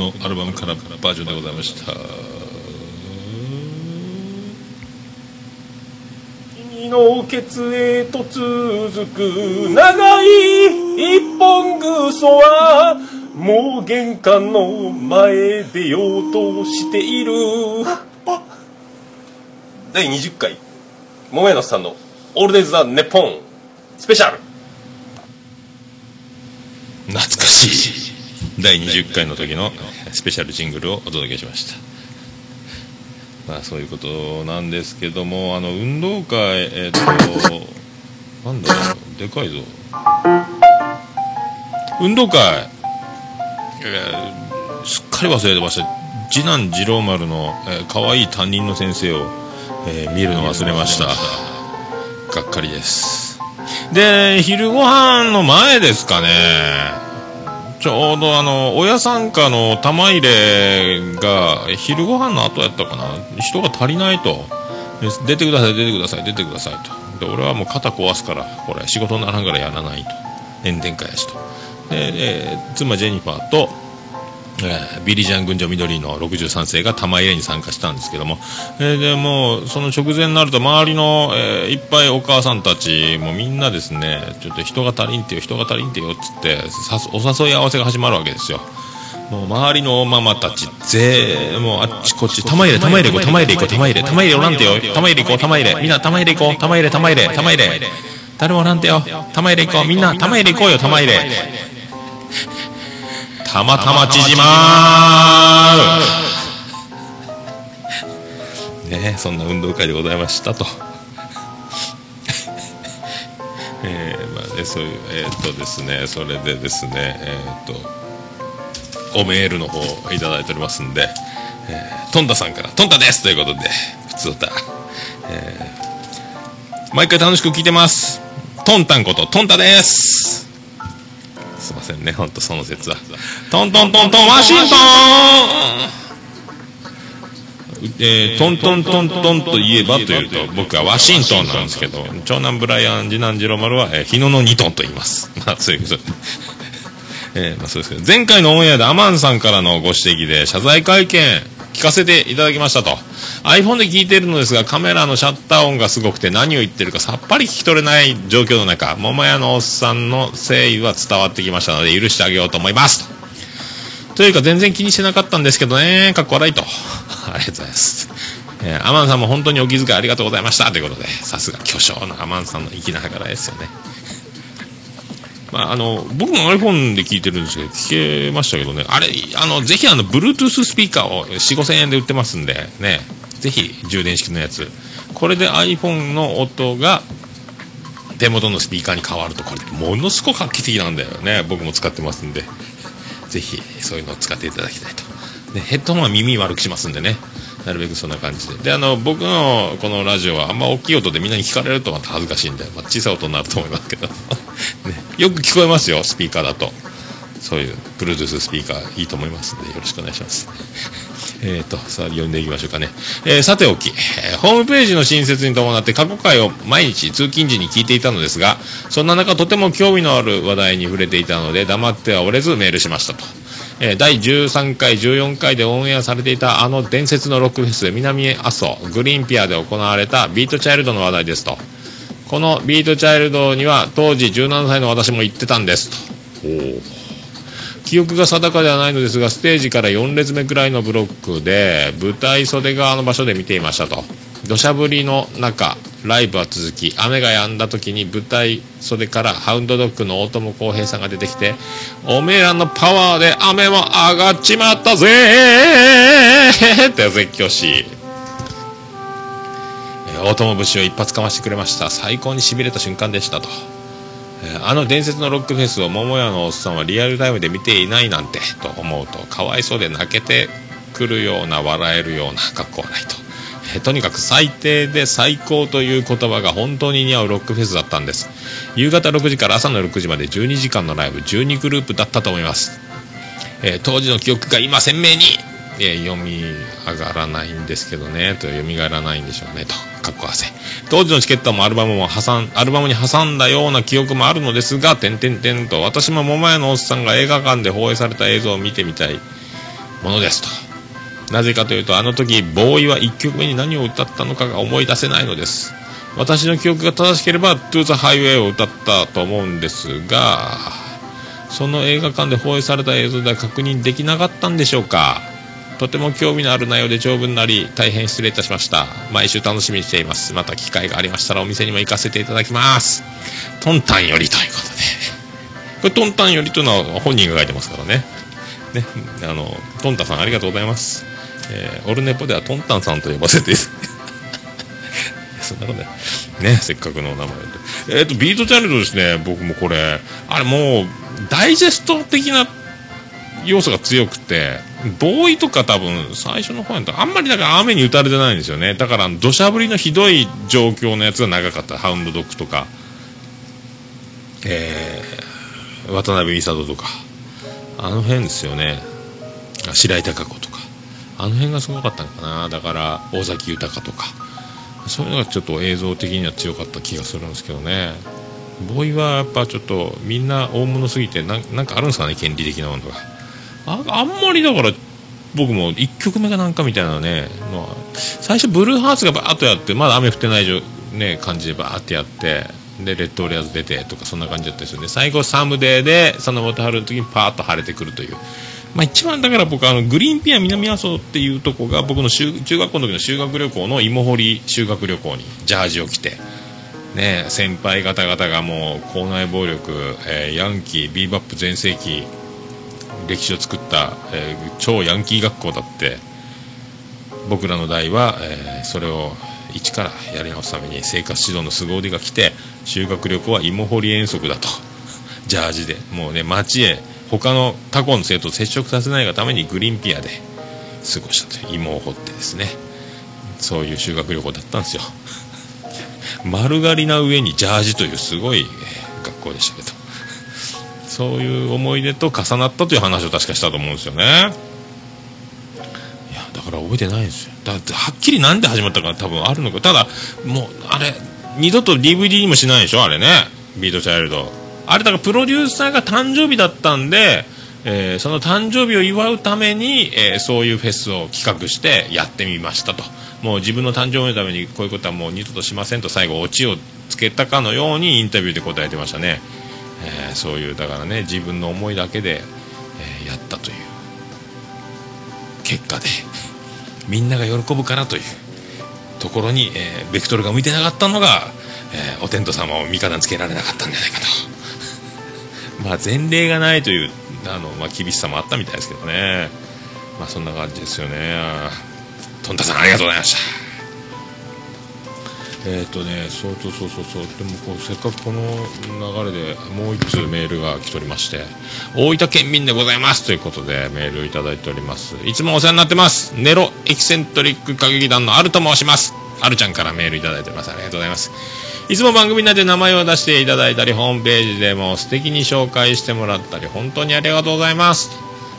のアルバムからバージョンでございました。君のケツへと続く長い一本ぐそはもう玄関の前出ようとしている。第20回桃屋のさんの「オールデイズ・ザ・ネッポン」スペシャル懐かしい。第20回の時のスペシャルジングルをお届けしました。まあそういうことなんですけどもあの運動会えっ、となんだろうでかいぞ。運動会、えーすっかり忘れてました。次男次郎丸の、えー、可愛い担任の先生を、えー見るの忘れました。がっかりです。で昼ご飯の前ですかね。ちょうどあの親参加の玉入れが昼ご飯の後やったかな。人が足りないと。出てください出てください出てくださいと。で俺はもう肩壊すからこれ仕事にならんからやらないと。炎天下やしと。でで妻ジェニファーとえービリジャン群青緑の63世が玉入れに参加したんですけども、えーでもその直前になると周りの、えーいっぱいお母さんたちもみんなですねちょっと人が足りんてよ人が足りんてよっつってさお誘い合わせが始まるわけですよ。もう周りのママたちぜもうあっちこっち玉入れ玉入れ行こう玉入れ行こう玉入れ玉入れおらんてよ玉入れ行こう玉入れ。みんな玉入れ行こう玉入れ玉入れ玉入れ。誰もおらんてよ玉入れ行こうみんな玉入れ行こうよ玉入れ。たまたま縮まる。ねそんな運動会でございましたと。えーまあねそういうえーっとですねそれでですねえーっとおメールの方をいただいておりますんで、えートンタさんから「トンタです!」ということで普通だ、えー毎回楽しく聞いてます。トンタンことトンタです！すいませんね、ほんとその説は。トントントントンワシントンえートントントントンと言えばというと、僕はワシントンなんですけど、長男ブライアン、次男次郎丸は、えー日野の2トンと言います。まあ、そういうことで。えーまあそうですけど、前回のオンエアでアマンさんからのご指摘で、謝罪会見、聞かせていただきましたと。iPhone で聞いてるのですが、カメラのシャッター音がすごくて何を言ってるかさっぱり聞き取れない状況の中、桃屋のおっさんの誠意は伝わってきましたので、許してあげようと思いますと。というか、全然気にしてなかったんですけどね、かっこ笑いと。ありがとうございます。えーアマンさんも本当にお気遣いありがとうございましたということで、さすが巨匠のアマンさんの粋な計らいですよね。まあ、あの、僕も iPhone で聞いてるんですけど、聞けましたけどね、あれ、あの、ぜひあの、Bluetooth スピーカーを4、5千円で売ってますんで、ね、ぜひ充電式のやつ。これで iPhone の音が手元のスピーカーに変わると、これ、ものすごく画期的なんだよね。僕も使ってますんで、ぜひ、そういうのを使っていただきたいと。で、ヘッドホンは耳悪くしますんでね。なるべくそんな感じで。で、あの、僕のこのラジオはあんま大きい音でみんなに聞かれるとまた恥ずかしいんで、まあ、小さい音になると思いますけど。ね、よく聞こえますよ、スピーカーだと。そういう、Bluetooth スピーカーいいと思いますんで、よろしくお願いします。えーと、さあ、読んでいきましょうかね。えーさておき、えーホームページの新設に伴って過去回を毎日通勤時に聞いていたのですが、そんな中とても興味のある話題に触れていたので、黙ってはおれずメールしましたと。え第13回、14回でオンエアされていたあの伝説のロックフェス、南阿蘇グリーンピアで行われたビートチャイルドの話題ですと。このビートチャイルドには当時17歳の私も行ってたんですと。記憶が定かではないのですがステージから4列目くらいのブロックで舞台袖側の場所で見ていましたと土砂降りの中ライブは続き雨が止んだ時に舞台袖からハウンドドッグの大友康平さんが出てきて「おめえらのパワーで雨も上がっちまったぜ!って絶叫し、大友節を一発かましてくれました。最高にしびれた瞬間でしたと。あの伝説のロックフェスを桃屋のおっさんはリアルタイムで見ていないなんてと思うとかわいそうで泣けてくるような笑えるような格好はないと、えとにかく最低で最高という言葉が本当に似合うロックフェスだったんです。夕方6時から朝の6時まで12時間のライブ12グループだったと思います、えー当時の記憶が今鮮明に、えー読み上がらないんですけどねと読みがらないんでしょうねとかっこ汗当時のチケットもアルバムも挟んアルバムに挟んだような記憶もあるのですが点々点と私も桃屋のおっさんが映画館で放映された映像を見てみたいものですと。なぜかというとあの時ボーイは1曲目に何を歌ったのかが思い出せないのです。私の記憶が正しければ「To the Highway」を歌ったと思うんですがその映画館で放映された映像では確認できなかったんでしょうか。とても興味のある内容で長文なり大変失礼いたしました。毎週楽しみにしています。また機会がありましたらお店にも行かせていただきます。トンタンよりということで。これトンタンよりというのは本人が書いてますからね。ねあのトンタさんありがとうございます、えーオルネポではトンタンさんと呼ばせて そんなことない。ねせっかくのお名前で。えっ、とビートチャイルドですね僕もこれ。あれもうダイジェスト的な要素が強くてボーイとか多分最初の方やったあんまりだから雨に打たれてないんですよね。だから土砂降りのひどい状況のやつが長かった。ハウンドドッグとか。えー渡辺美里とか。あの辺ですよね。白井貴子とか。あの辺がすごかったのかな。だから大崎豊とか。そういうのがちょっと映像的には強かった気がするんですけどね。ボーイはやっぱちょっとみんな大物すぎてなんかあるんですかね権利的なものが。ああんまりだから僕も1曲目がなんかみたいなねのは最初ブルーハーツがバーッとやってまだ雨降ってない、ね、感じでバーッてやってでレッドオレアーズ出てとかそんな感じだったですよね最後サムデーで佐野元春の時にパーッと晴れてくるという。まあ、一番だから僕あのグリーンピア南阿蘇っていうとこが僕の中学校の時の修学旅行の芋掘り修学旅行にジャージを着てね、先輩方々がもう校内暴力、えーヤンキービーバップ全盛期歴史を作った、えー超ヤンキー学校だって僕らの代は、えーそれを一からやり直すために生活指導の凄腕が来て修学旅行は芋掘り遠足だと。ジャージで。もうね街へ他の他校の生徒と接触させないがためにグリーンピアで過ごしたという芋を掘ってですね。そういう修学旅行だったんですよ。丸刈りな上にジャージというすごい学校でしたけど。そういう思い出と重なったという話を確かしたと思うんですよね。いやだから覚えてないんですよ。だってはっきりなんで始まったか多分あるのか。ただもうあれ二度と DVD にもしないでしょあれね。ビートチャイルド。あれだからプロデューサーが誕生日だったんで、えーその誕生日を祝うために、えーそういうフェスを企画してやってみましたと。もう自分の誕生日のためにこういうことはもう二度としませんと最後オチをつけたかのようにインタビューで答えてましたね、えーそういうだからね自分の思いだけで、えやったという結果でみんなが喜ぶからというところに、えベクトルが向いてなかったのが、えお天道様を味方につけられなかったんじゃないかと。まあ前例がないというあの、まあ、厳しさもあったみたいですけどね。まあそんな感じですよね。あー。トンタさんありがとうございました。えっ、とねそうそうそうそうそう。でもこうせっかくこの流れでもう一通メールが来ておりまして大分県民でございます。ということでメールをいただいております。いつもお世話になってます。ネロエキセントリック歌劇団のアルと申します。アルちゃんからメールいただいております。ありがとうございます。いつも番組内で名前を出していただいたりホームページでも素敵に紹介してもらったり本当にありがとうございます。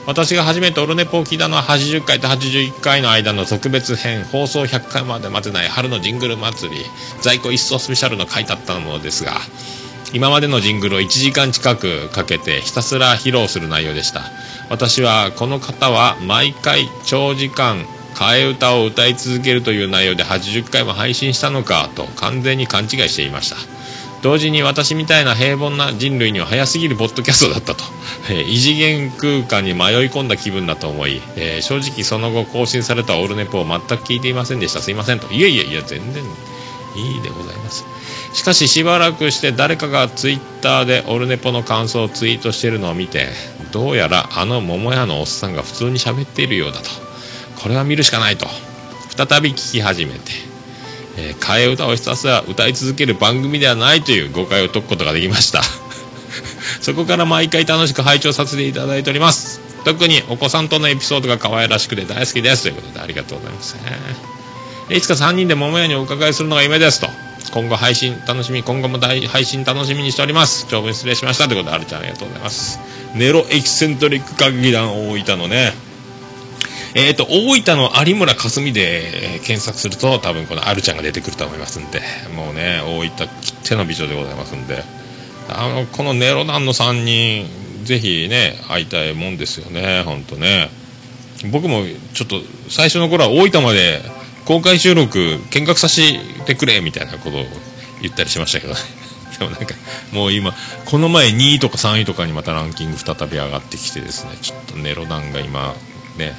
私が初めてオルネポを聞いたのは80回と81回の間の特別編放送100回まで待てない春のジングル祭り在庫一掃スペシャルの回だったものですが今までのジングルを1時間近くかけてひたすら披露する内容でした。私はこの方は毎回長時間替え歌を歌い続けるという内容で80回も配信したのかと完全に勘違いしていました。同時に私みたいな平凡な人類には早すぎるポッドキャストだったと、えー異次元空間に迷い込んだ気分だと思い、えー正直その後更新されたオールネポを全く聞いていませんでした。すいませんと。いやいやいや全然いいでございます。しかししばらくして誰かがツイッターでオルネポの感想をツイートしているのを見てどうやらあの桃屋のおっさんが普通に喋っているようだと。これは見るしかないと。再び聞き始めて、えー替え歌をひたすら歌い続ける番組ではないという誤解を解くことができました。そこから毎回楽しく拝聴させていただいております。特にお子さんとのエピソードが可愛らしくて大好きです。ということでありがとうございますね。いつか3人で桃屋にお伺いするのが夢ですと。今後配信楽しみ今後も大配信楽しみにしております。長文失礼しました。ということであるちゃんありがとうございます。ネロエキセントリック歌劇団大分のね。えー、と大分の有村架純で、えー検索すると多分このあるちゃんが出てくると思いますんでもうね大分きっての美女でございますんで。あのこのネロ団の3人ぜひね会いたいもんですよね本当ね。僕もちょっと最初の頃は大分まで公開収録見学させてくれみたいなことを言ったりしましたけどね。でもなんかもう今この前2位とか3位とかにまたランキング再び上がってきてですねちょっとネロ団が今ね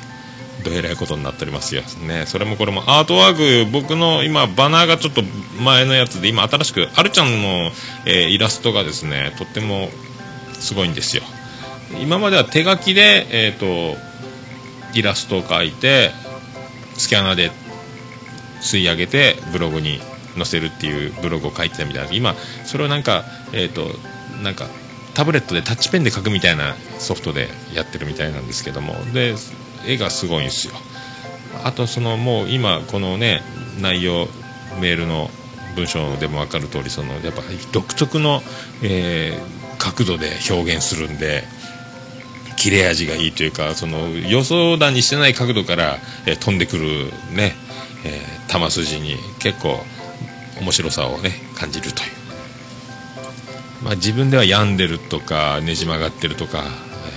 どえらいことになっておりますよ。ねそれもこれもアートワーク僕の今バナーがちょっと前のやつで今新しくあるちゃんの、えーイラストがですねとってもすごいんですよ。今までは手書きでえっ、とイラストを描いてスキャナーで吸い上げてブログに載せるっていうブログを書いてたみたいな今それをなんかえっ、となんかタブレットでタッチペンで書くみたいなソフトでやってるみたいなんですけども。で絵がすごいんですよ。あとそのもう今このね内容メールの文章でも分かる通りそのやっぱり独特の、えー角度で表現するんで切れ味がいいというかその予想だにしてない角度から、えー飛んでくるね、えー球筋に結構面白さをね感じるという。まあ、自分では病んでるとかねじ曲がってるとか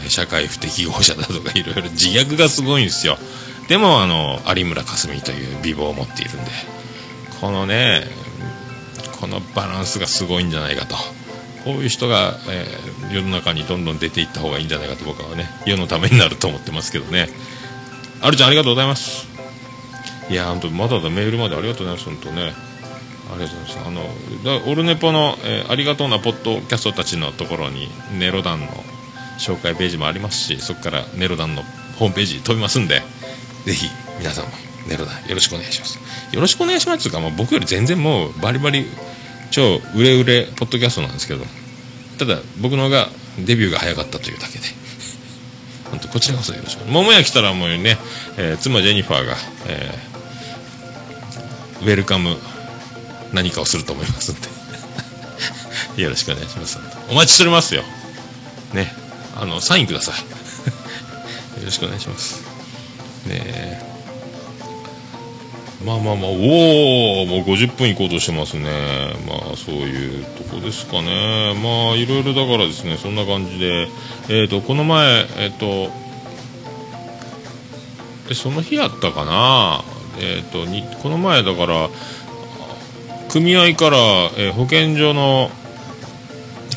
社会不適合者だとかいろいろ自虐がすごいんですよ。でもあの有村架純という美貌を持っているんでこのねこのバランスがすごいんじゃないかと。こういう人が、えー世の中にどんどん出ていった方がいいんじゃないかと僕はね世のためになると思ってますけどね。あるちゃんありがとうございます。いや本当まだだメールまでありがとうございます本当ね。ありがとうございます。あのオルネポの、えーありがとうなポッドキャストたちのところにネロ団の紹介ページもありますしそこからネロ団のホームページ飛びますんでぜひ皆さんもネロ団よろしくお願いします。よろしくお願いしますというか、まあ、僕より全然もうバリバリ超売れ売れポッドキャストなんですけどただ僕の方がデビューが早かったというだけで。本当こちらこそよろしく桃屋来たらもうね、えー妻ジェニファーが、えーウェルカム何かをすると思いますんで。よろしくお願いします。お待ちしておりますよ。ね。あのサインください。よろしくお願いします。ねえ。まあまあまあおおもう50分行こうとしてますね。まあそういうとこですかね。まあいろいろだからですねそんな感じで。えっ、とこの前えっ、とでその日やったかな？えっ、とにこの前だから組合から、え保健所の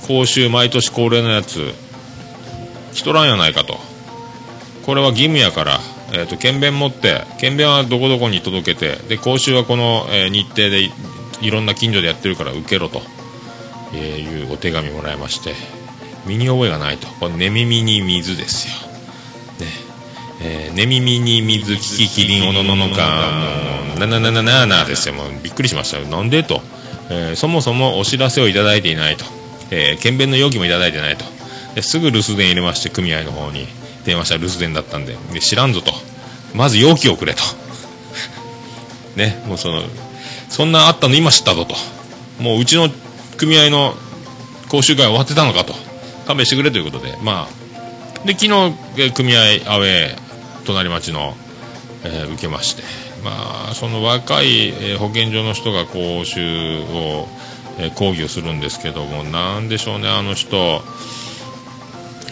講習毎年恒例のやつ来とらんやないかと。これは義務やから、えー、と検便持って検便はどこどこに届けてで講習はこの、えー日程でいいろんな近所でやってるから受けろと、えーいうお手紙もらいまして身に覚えがないと。これ寝耳に水ですよ。ね。えー寝耳に水聞きキリンおのののか。もうななななななですよ。もうびっくりしましたよ。なんでと、えーそもそもお知らせをいただいていないと、えー検便の容疑もいただいてないと。すぐ留守電入れまして組合の方に。電話したら留守電だったんで。で知らんぞと。まず容器をくれと。ねもうそのそんなあったの今知ったぞと。もううちの組合の講習会終わってたのかと。勘弁してくれということで。まあで昨日組合アウェー隣町の、えー受けまして。まあその若い、えー保健所の人が講習を、えー講義をするんですけどもなんでしょうねあの人。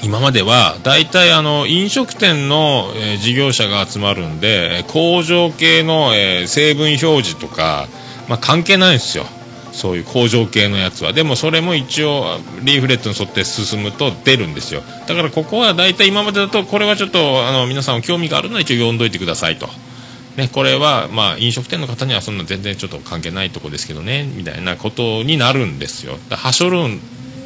今までは大体あの飲食店の、え事業者が集まるんで工場系の、え成分表示とか、まあ、関係ないんですよ。そういう工場系のやつは。でもそれも一応リーフレットに沿って進むと出るんですよ。だからここは大体今までだとこれはちょっとあの皆さん興味があるのは一応読んどいてくださいと。ね、これは、まあ、飲食店の方にはそんな全然ちょっと関係ないとこですけどねみたいなことになるんですよ。はしょるん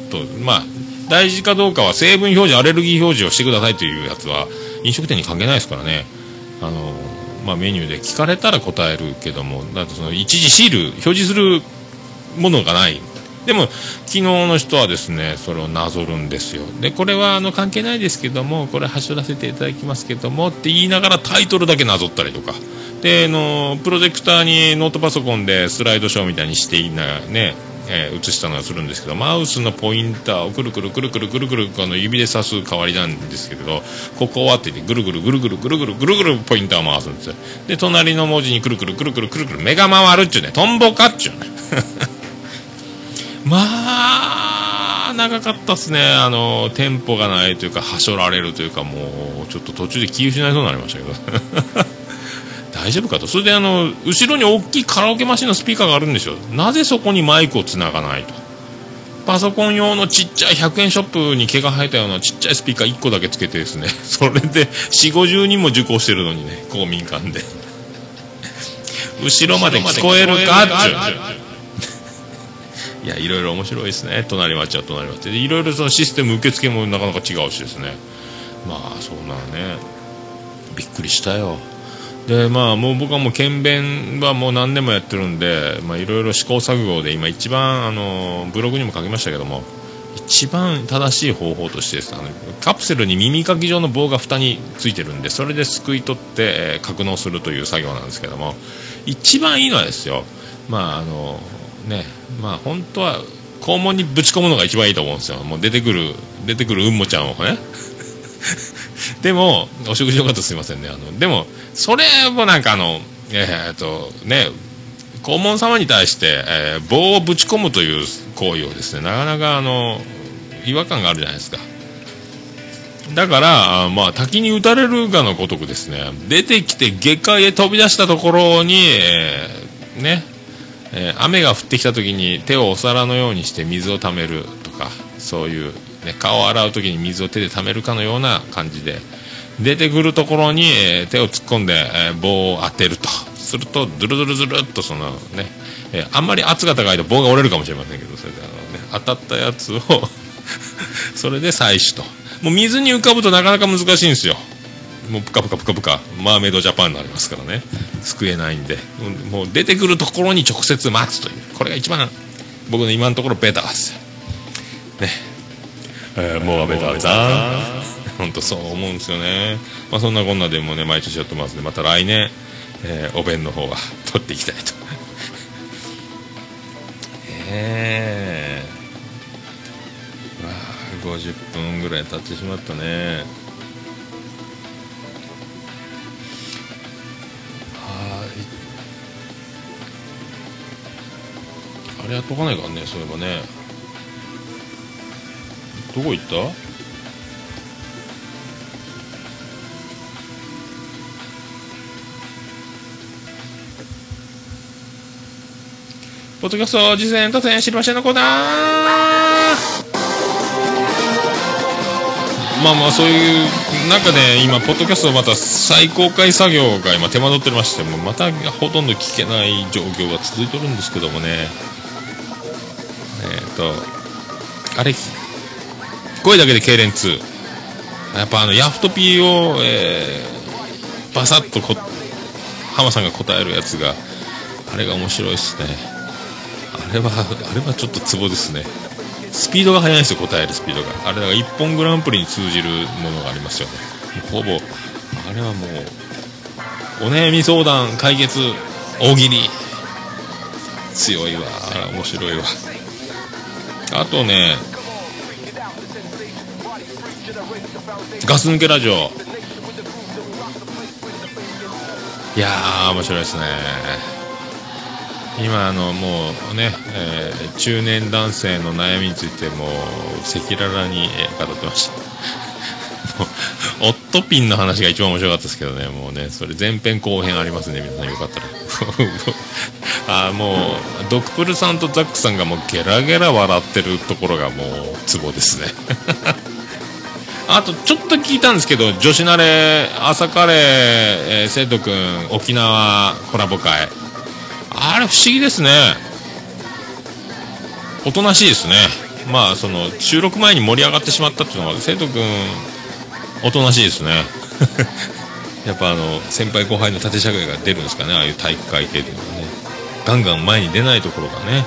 とまあ大事かどうかは成分表示アレルギー表示をしてくださいというやつは飲食店に関係ないですからね。あの、まあ、メニューで聞かれたら答えるけどもだってその一時シール表示するものがない。でも昨日の人はですねそれをなぞるんですよ。でこれはあの関係ないですけどもこれ走らせていただきますけどもって言いながらタイトルだけなぞったりとか。であのプロジェクターにノートパソコンでスライドショーみたいにしていなね。えー、映したのはするんですけどマウスのポインターをくるくるくるくるくるくるこの指で指す代わりなんですけどここはって言ってぐるぐるぐるぐるぐるぐるぐるぐるポインターを回すんですよ。で隣の文字にくるくるくるくるくるくる目が回るっちゅうねトンボかっちゅうねまあ長かったっすねあのテンポがないというかはしょられるというかもうちょっと途中で気失いそうになりましたけど大丈夫かと。それであの後ろに大きいカラオケマシンのスピーカーがあるんですよ。なぜそこにマイクをつながないと。パソコン用のちっちゃい100円ショップに毛が生えたようなちっちゃいスピーカー1個だけつけてですね。それで4 5 0人も受講してるのにね。公民館で。後ろまで聞こえるかっちゅういやいろいろ面白いですね。隣町は隣町で。いろいろそのシステム受付もなかなか違うしですね。まあそんなね。びっくりしたよでまあもう僕はもう検便はもう何年もやってるんでまあいろいろ試行錯誤で今一番あのブログにも書きましたけども一番正しい方法としてですあのカプセルに耳かき状の棒が蓋についてるんでそれですくい取って、えー、格納するという作業なんですけども一番いいのはですよまああのねまあ本当は肛門にぶち込むのが一番いいと思うんですよ。もう出てくる出てくるうんもちゃんをね。でもお食事の方すいませんね。あのでもそれもなんかあのえー、っとね黄門様に対して、えー、棒をぶち込むという行為をですねなかなかあの違和感があるじゃないですか。だからまあ滝に打たれるがのごとくですね出てきて下界へ飛び出したところに、えー、ね、えー、雨が降ってきた時に手をお皿のようにして水をためるとかそういう、ね、顔を洗う時に水を手でためるかのような感じで出てくるところに、え、手を突っ込んで、え、棒を当てると。するとドゥルドゥルズルっとそのね、え、あんまり圧が高いと棒が折れるかもしれませんけどそれであの、ね、当たったやつを それで採取と。もう水に浮かぶとなかなか難しいんですよ。もうプカプカプカプカマーメイドジャパンになりますからね。救えないんで。もう出てくるところに直接待つという。これが一番僕の今のところベターですよ。ね。えー、もうベターだ 本当そう思うんですよね、まあ、そんなこんなでもね毎年やってますんでまた来年、えー、お弁の方は 取っていきたいと。え えー、わあ50分ぐらい経ってしまったね。あれやっとかないからねそういえばね。どこ行った？ポッドキャスト実践突然知りませんのコーナー。まあまあそういう中で今ポッドキャストまた再公開作業が今手間取ってましてもまたほとんど聞けない状況が続いてるんですけどもね。えっ、ー、とあれ声だけで痙攣2やっぱあのヤフトピーを、えー、バサッとこ浜さんが答えるやつがあれが面白いっすね。あれはあれはちょっとツボですね。スピードが速いんですよ答える。スピードが。あれだから一本グランプリに通じるものがありますよね。ほぼあれはもうお悩み相談解決大喜利。強いわ。面白いわ。あとねガス抜けラジオ。いやー面白いですね。今あのもうね、えー、中年男性の悩みについてもう赤裸々に語ってました。オットピンの話が一番面白かったですけどね。もうねそれ前編後編ありますね皆さん。よかったら。あもうドクプルさんとザックさんがもうゲラゲラ笑ってるところがもうツボですね。あとちょっと聞いたんですけど女子慣れ朝カレー、えー、生徒くん沖縄コラボ会。あれ不思議ですね。おとなしいですね。まあその収録前に盛り上がってしまったっていうのが生徒くんおとなしいですね。やっぱあの先輩後輩の縦社会が出るんですかね。ああいう体育会系っていうのはね。ガンガン前に出ないところがね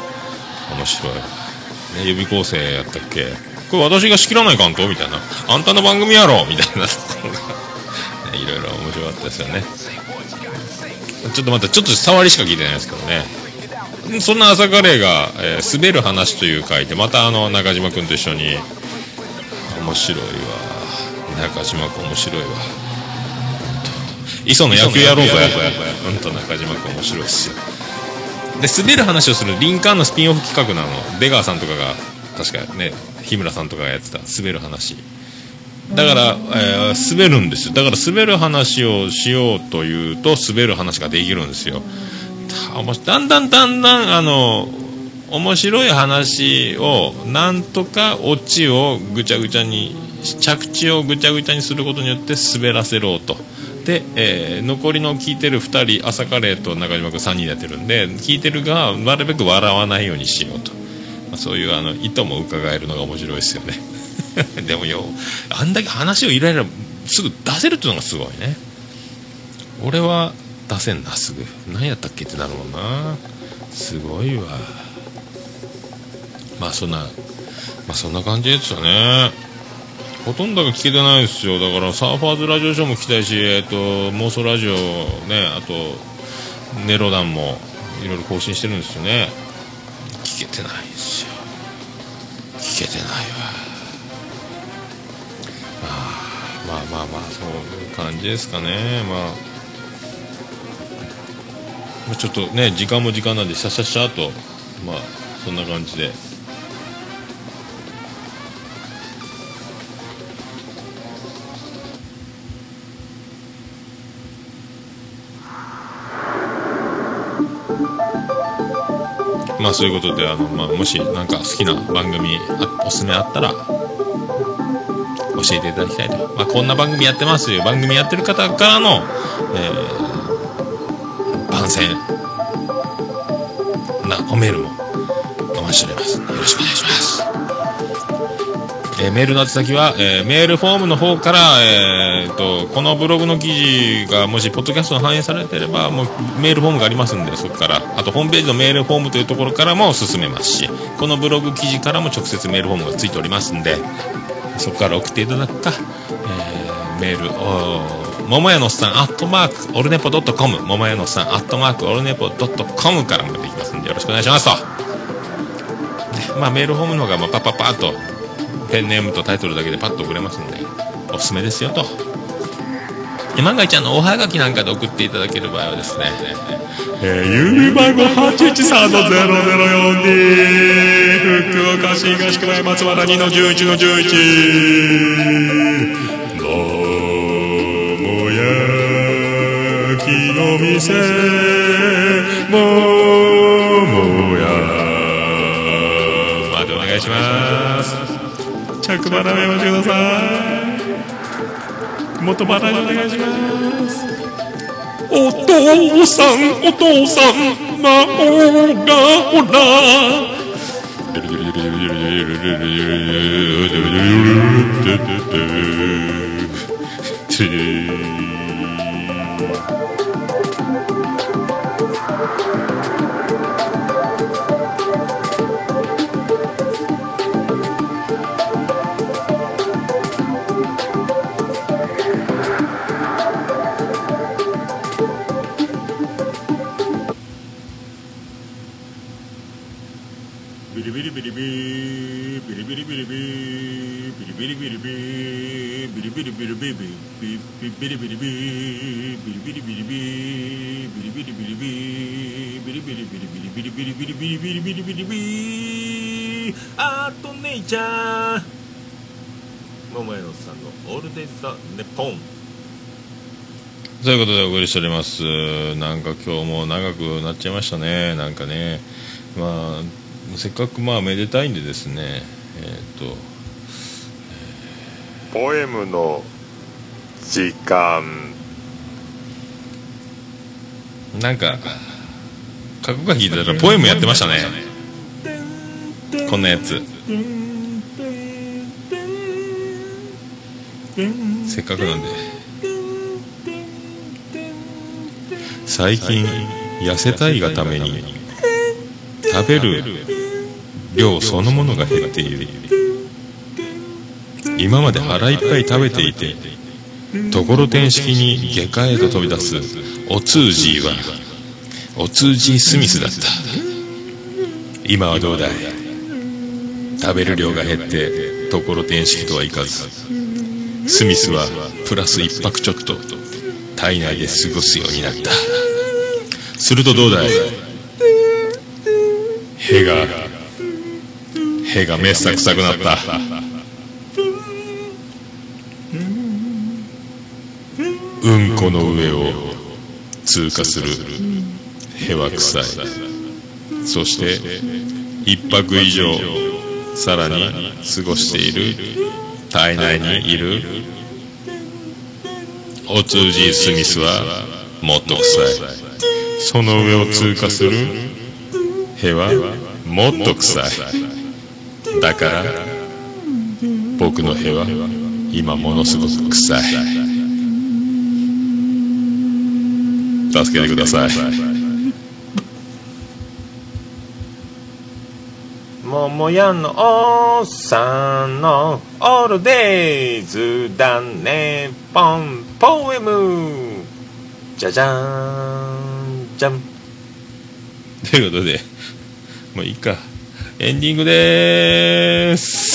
面白い、ね、予備校生やったっけ。これ私が仕切らないかんと？みたいな。あんたの番組やろ？みたいなところが、ね、いろいろ面白かったですよね。ちょっとまたちょっと触りしか聞いてないですけどね。そんな朝カレーが、えー、滑る話という回でまたあの中島君と一緒に。面白いわ。中島君面白いわ。磯野野球やろうぞやうんと中島君面白いっすよ。で滑る話をするリンカーンのスピンオフ企画なの。出川さんとかが確かね日村さんとかがやってた滑る話。だから、えー、滑るんですよ。だから滑る話をしようというと滑る話ができるんですよ。だんだんだんだんあの面白い話をなんとかオチをぐちゃぐちゃに着地をぐちゃぐちゃにすることによって滑らせろと。で、えー、残りの聞いてる2人朝カレーと中島君3人でやってるんで聞いてる側なるべく笑わないようにしようと、そういうあの意図も伺えるのが面白いですよね。でもよあんだけ話をいらいらすぐ出せるっていうのがすごいね。俺は出せんなすぐ。何やったっけってなるもんな。すごいわ。まあそんなまあそんな感じですよね。ほとんどが聞けてないですよ。だからサーファーズラジオショーも聞きたいし、えっと、妄想ラジオねあとネロダンもいろいろ更新してるんですよね。聞けてないです。聞けてないわ。まあまあまあそういう感じですかね。まあ。ちょっとね時間も時間なんでシャシャシャとまあそんな感じで。あそういうことであの、まあ、もし何か好きな番組おすすめあったら教えていただきたいと、まあ、こんな番組やってますよ番組やってる方からの、えー、番宣なおメールもお待ちしております。よろしくお願いします。えー、メールの宛先は、えー、メールフォームの方から、えーと、このブログの記事がもしポッドキャストに反映されてればもうメールフォームがありますんでそこから。あとホームページのメールフォームというところからも進めますしこのブログ記事からも直接メールフォームがついておりますんでそこから送っていただくか、えー、メール桃屋のさんアットマークオルネポドットコム桃屋のさんアットマークオルネポドットコムからもできますんでよろしくお願いしますと、ね、まあメールフォームの方がまあパッパッパッとペンネームとタイトルだけでパッと送れますんでおすすめですよと。万が一あのおはがきなんかで送っていただける場合はですね、えー、郵便番号813-0042福岡市東区前松原2の11の11桃焼きの店桃屋までお願いします。着払いをしてください元払いお願いします。お父さんお父さん魔王がほら。ルビビビビビリビリビビリビリビリビビリビリビリビビリビリビリビリビリビリビリビリビリビリビリビリアートネイチャー桃江のさんのオールデイズ・ザ・ネポンということでお送りしておりますなんか今日も長くなっちゃいましたねなんかねまあせっかくまあめでたいんでですねえっ、とポエムの時間。なんか過去が聞いてたらポエムやってましたね。こんなやつ。せっかくなんで。最近痩せたいがために食べる量そのものが減っている。今まで腹いっぱい食べていてところてん式に外科へと飛び出す。お通じは。お通じスミスだった。今はどうだい？食べる量が減ってところてん式とはいかず。スミスはプラス一泊ちょっと体内で過ごすようになった。するとどうだい？へがへがめっさくさくなった。うんこの上を通過する。へは臭い。そして一泊以上さらに過ごしている。体内にいる。お通じスミスはもっと臭い。その上を通過する。へはもっと臭い。だから僕のへは今ものすごく臭い。助けてください桃屋のおっさんのオールデイズだねポンポエム。じゃじゃーんじゃん。ということでもういいか。エンディングでーす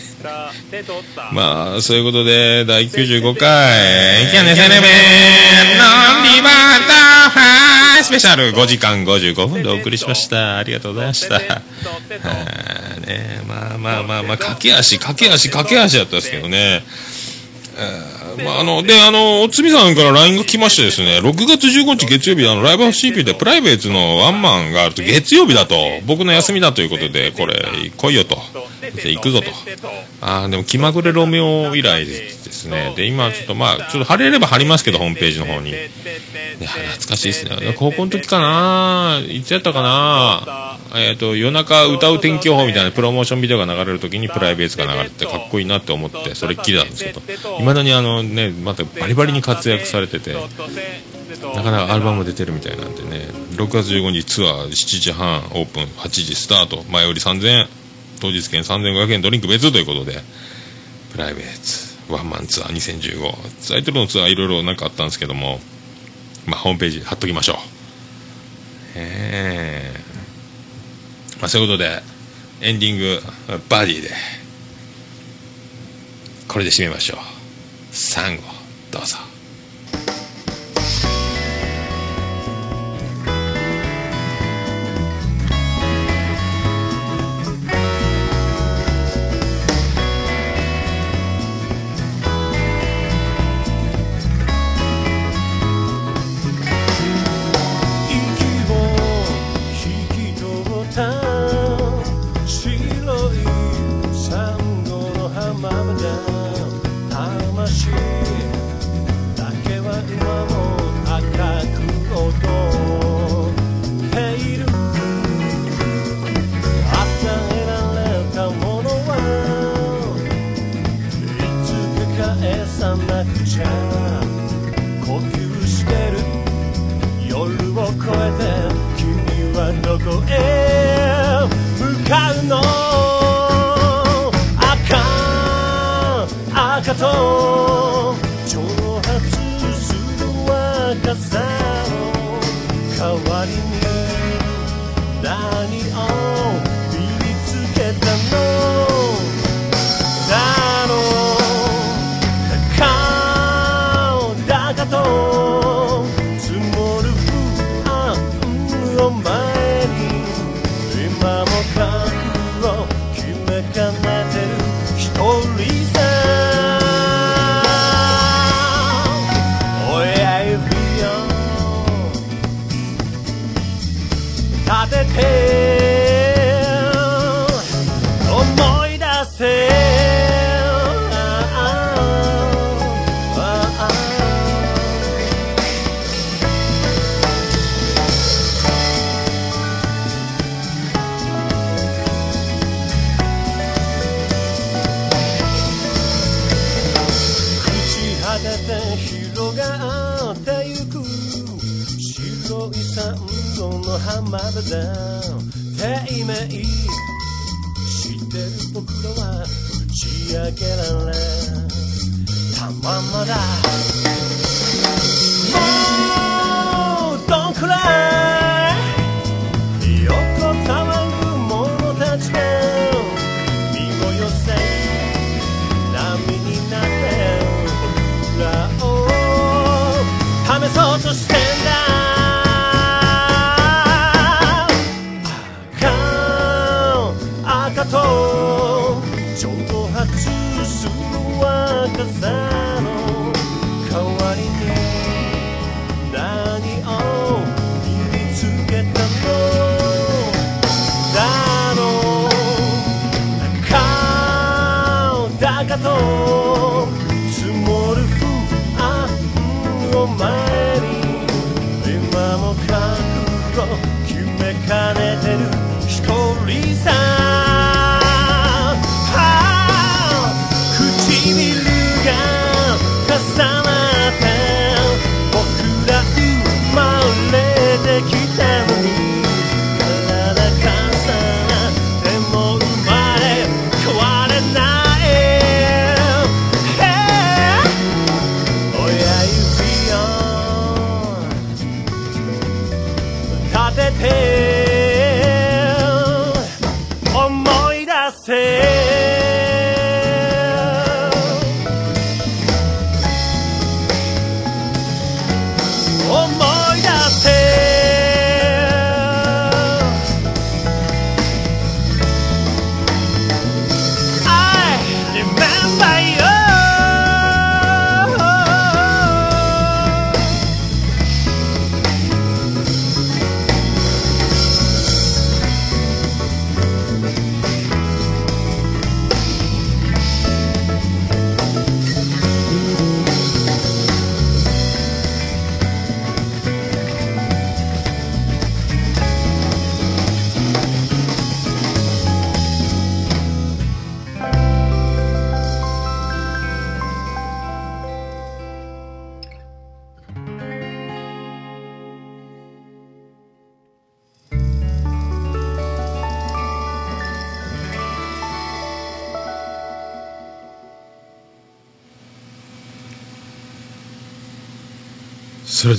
まあそういうことで第95回。キャネセレベノンリバータハイスペシャル5時間55分でお送りしました。ありがとうございました。はいねまあまあまあまあ駆け足駆け足駆け足だったんですけどねえーまあ、あの、で、あの、おつみさんから LINE が来ましてですね、6月15日月曜日、あの、ライブハウス CP でプライベートのワンマンがあると、月曜日だと、僕の休みだということで、これ、来いよと。行くぞと。ああ、でも気まぐれロメオ以来ですね。で、今、ちょっとまあ、ちょっと貼れれば貼りますけど、ホームページの方に。いや、懐かしいですね。高校の時かないつやったかなえっ、と、夜中歌う天気予報みたいなプロモーションビデオが流れる時にプライベートが流れてかっこいいなって思って、それっきりなんですけど、いまだにあのね、またバリバリに活躍されてて、なかなかアルバム出てるみたいなんでね、6月15日ツアー7時半オープン、8時スタート、前売り3000円、当日券3500円、ドリンク別ということで、プライベート、ワンマンツアー2015、タイトルのツアーいろいろなんかあったんですけども、まあ、ホームページ貼っときましょう。ええまあ、そういうことで、エンディング、バディで、これで締めましょう。サンゴ、どうぞ。呼吸してる夜を越えて君はどこへ向かうの？赤赤と挑発する若さの代わりに何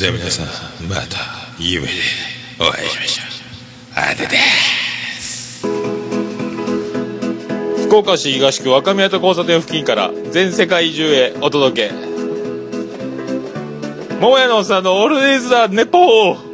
で皆さんまた夢でお会いしましょう。あてで福岡市東区若宮と交差点付近から全世界中へお届け。桃屋のおっさんのオールディーズ・ザ・ネポー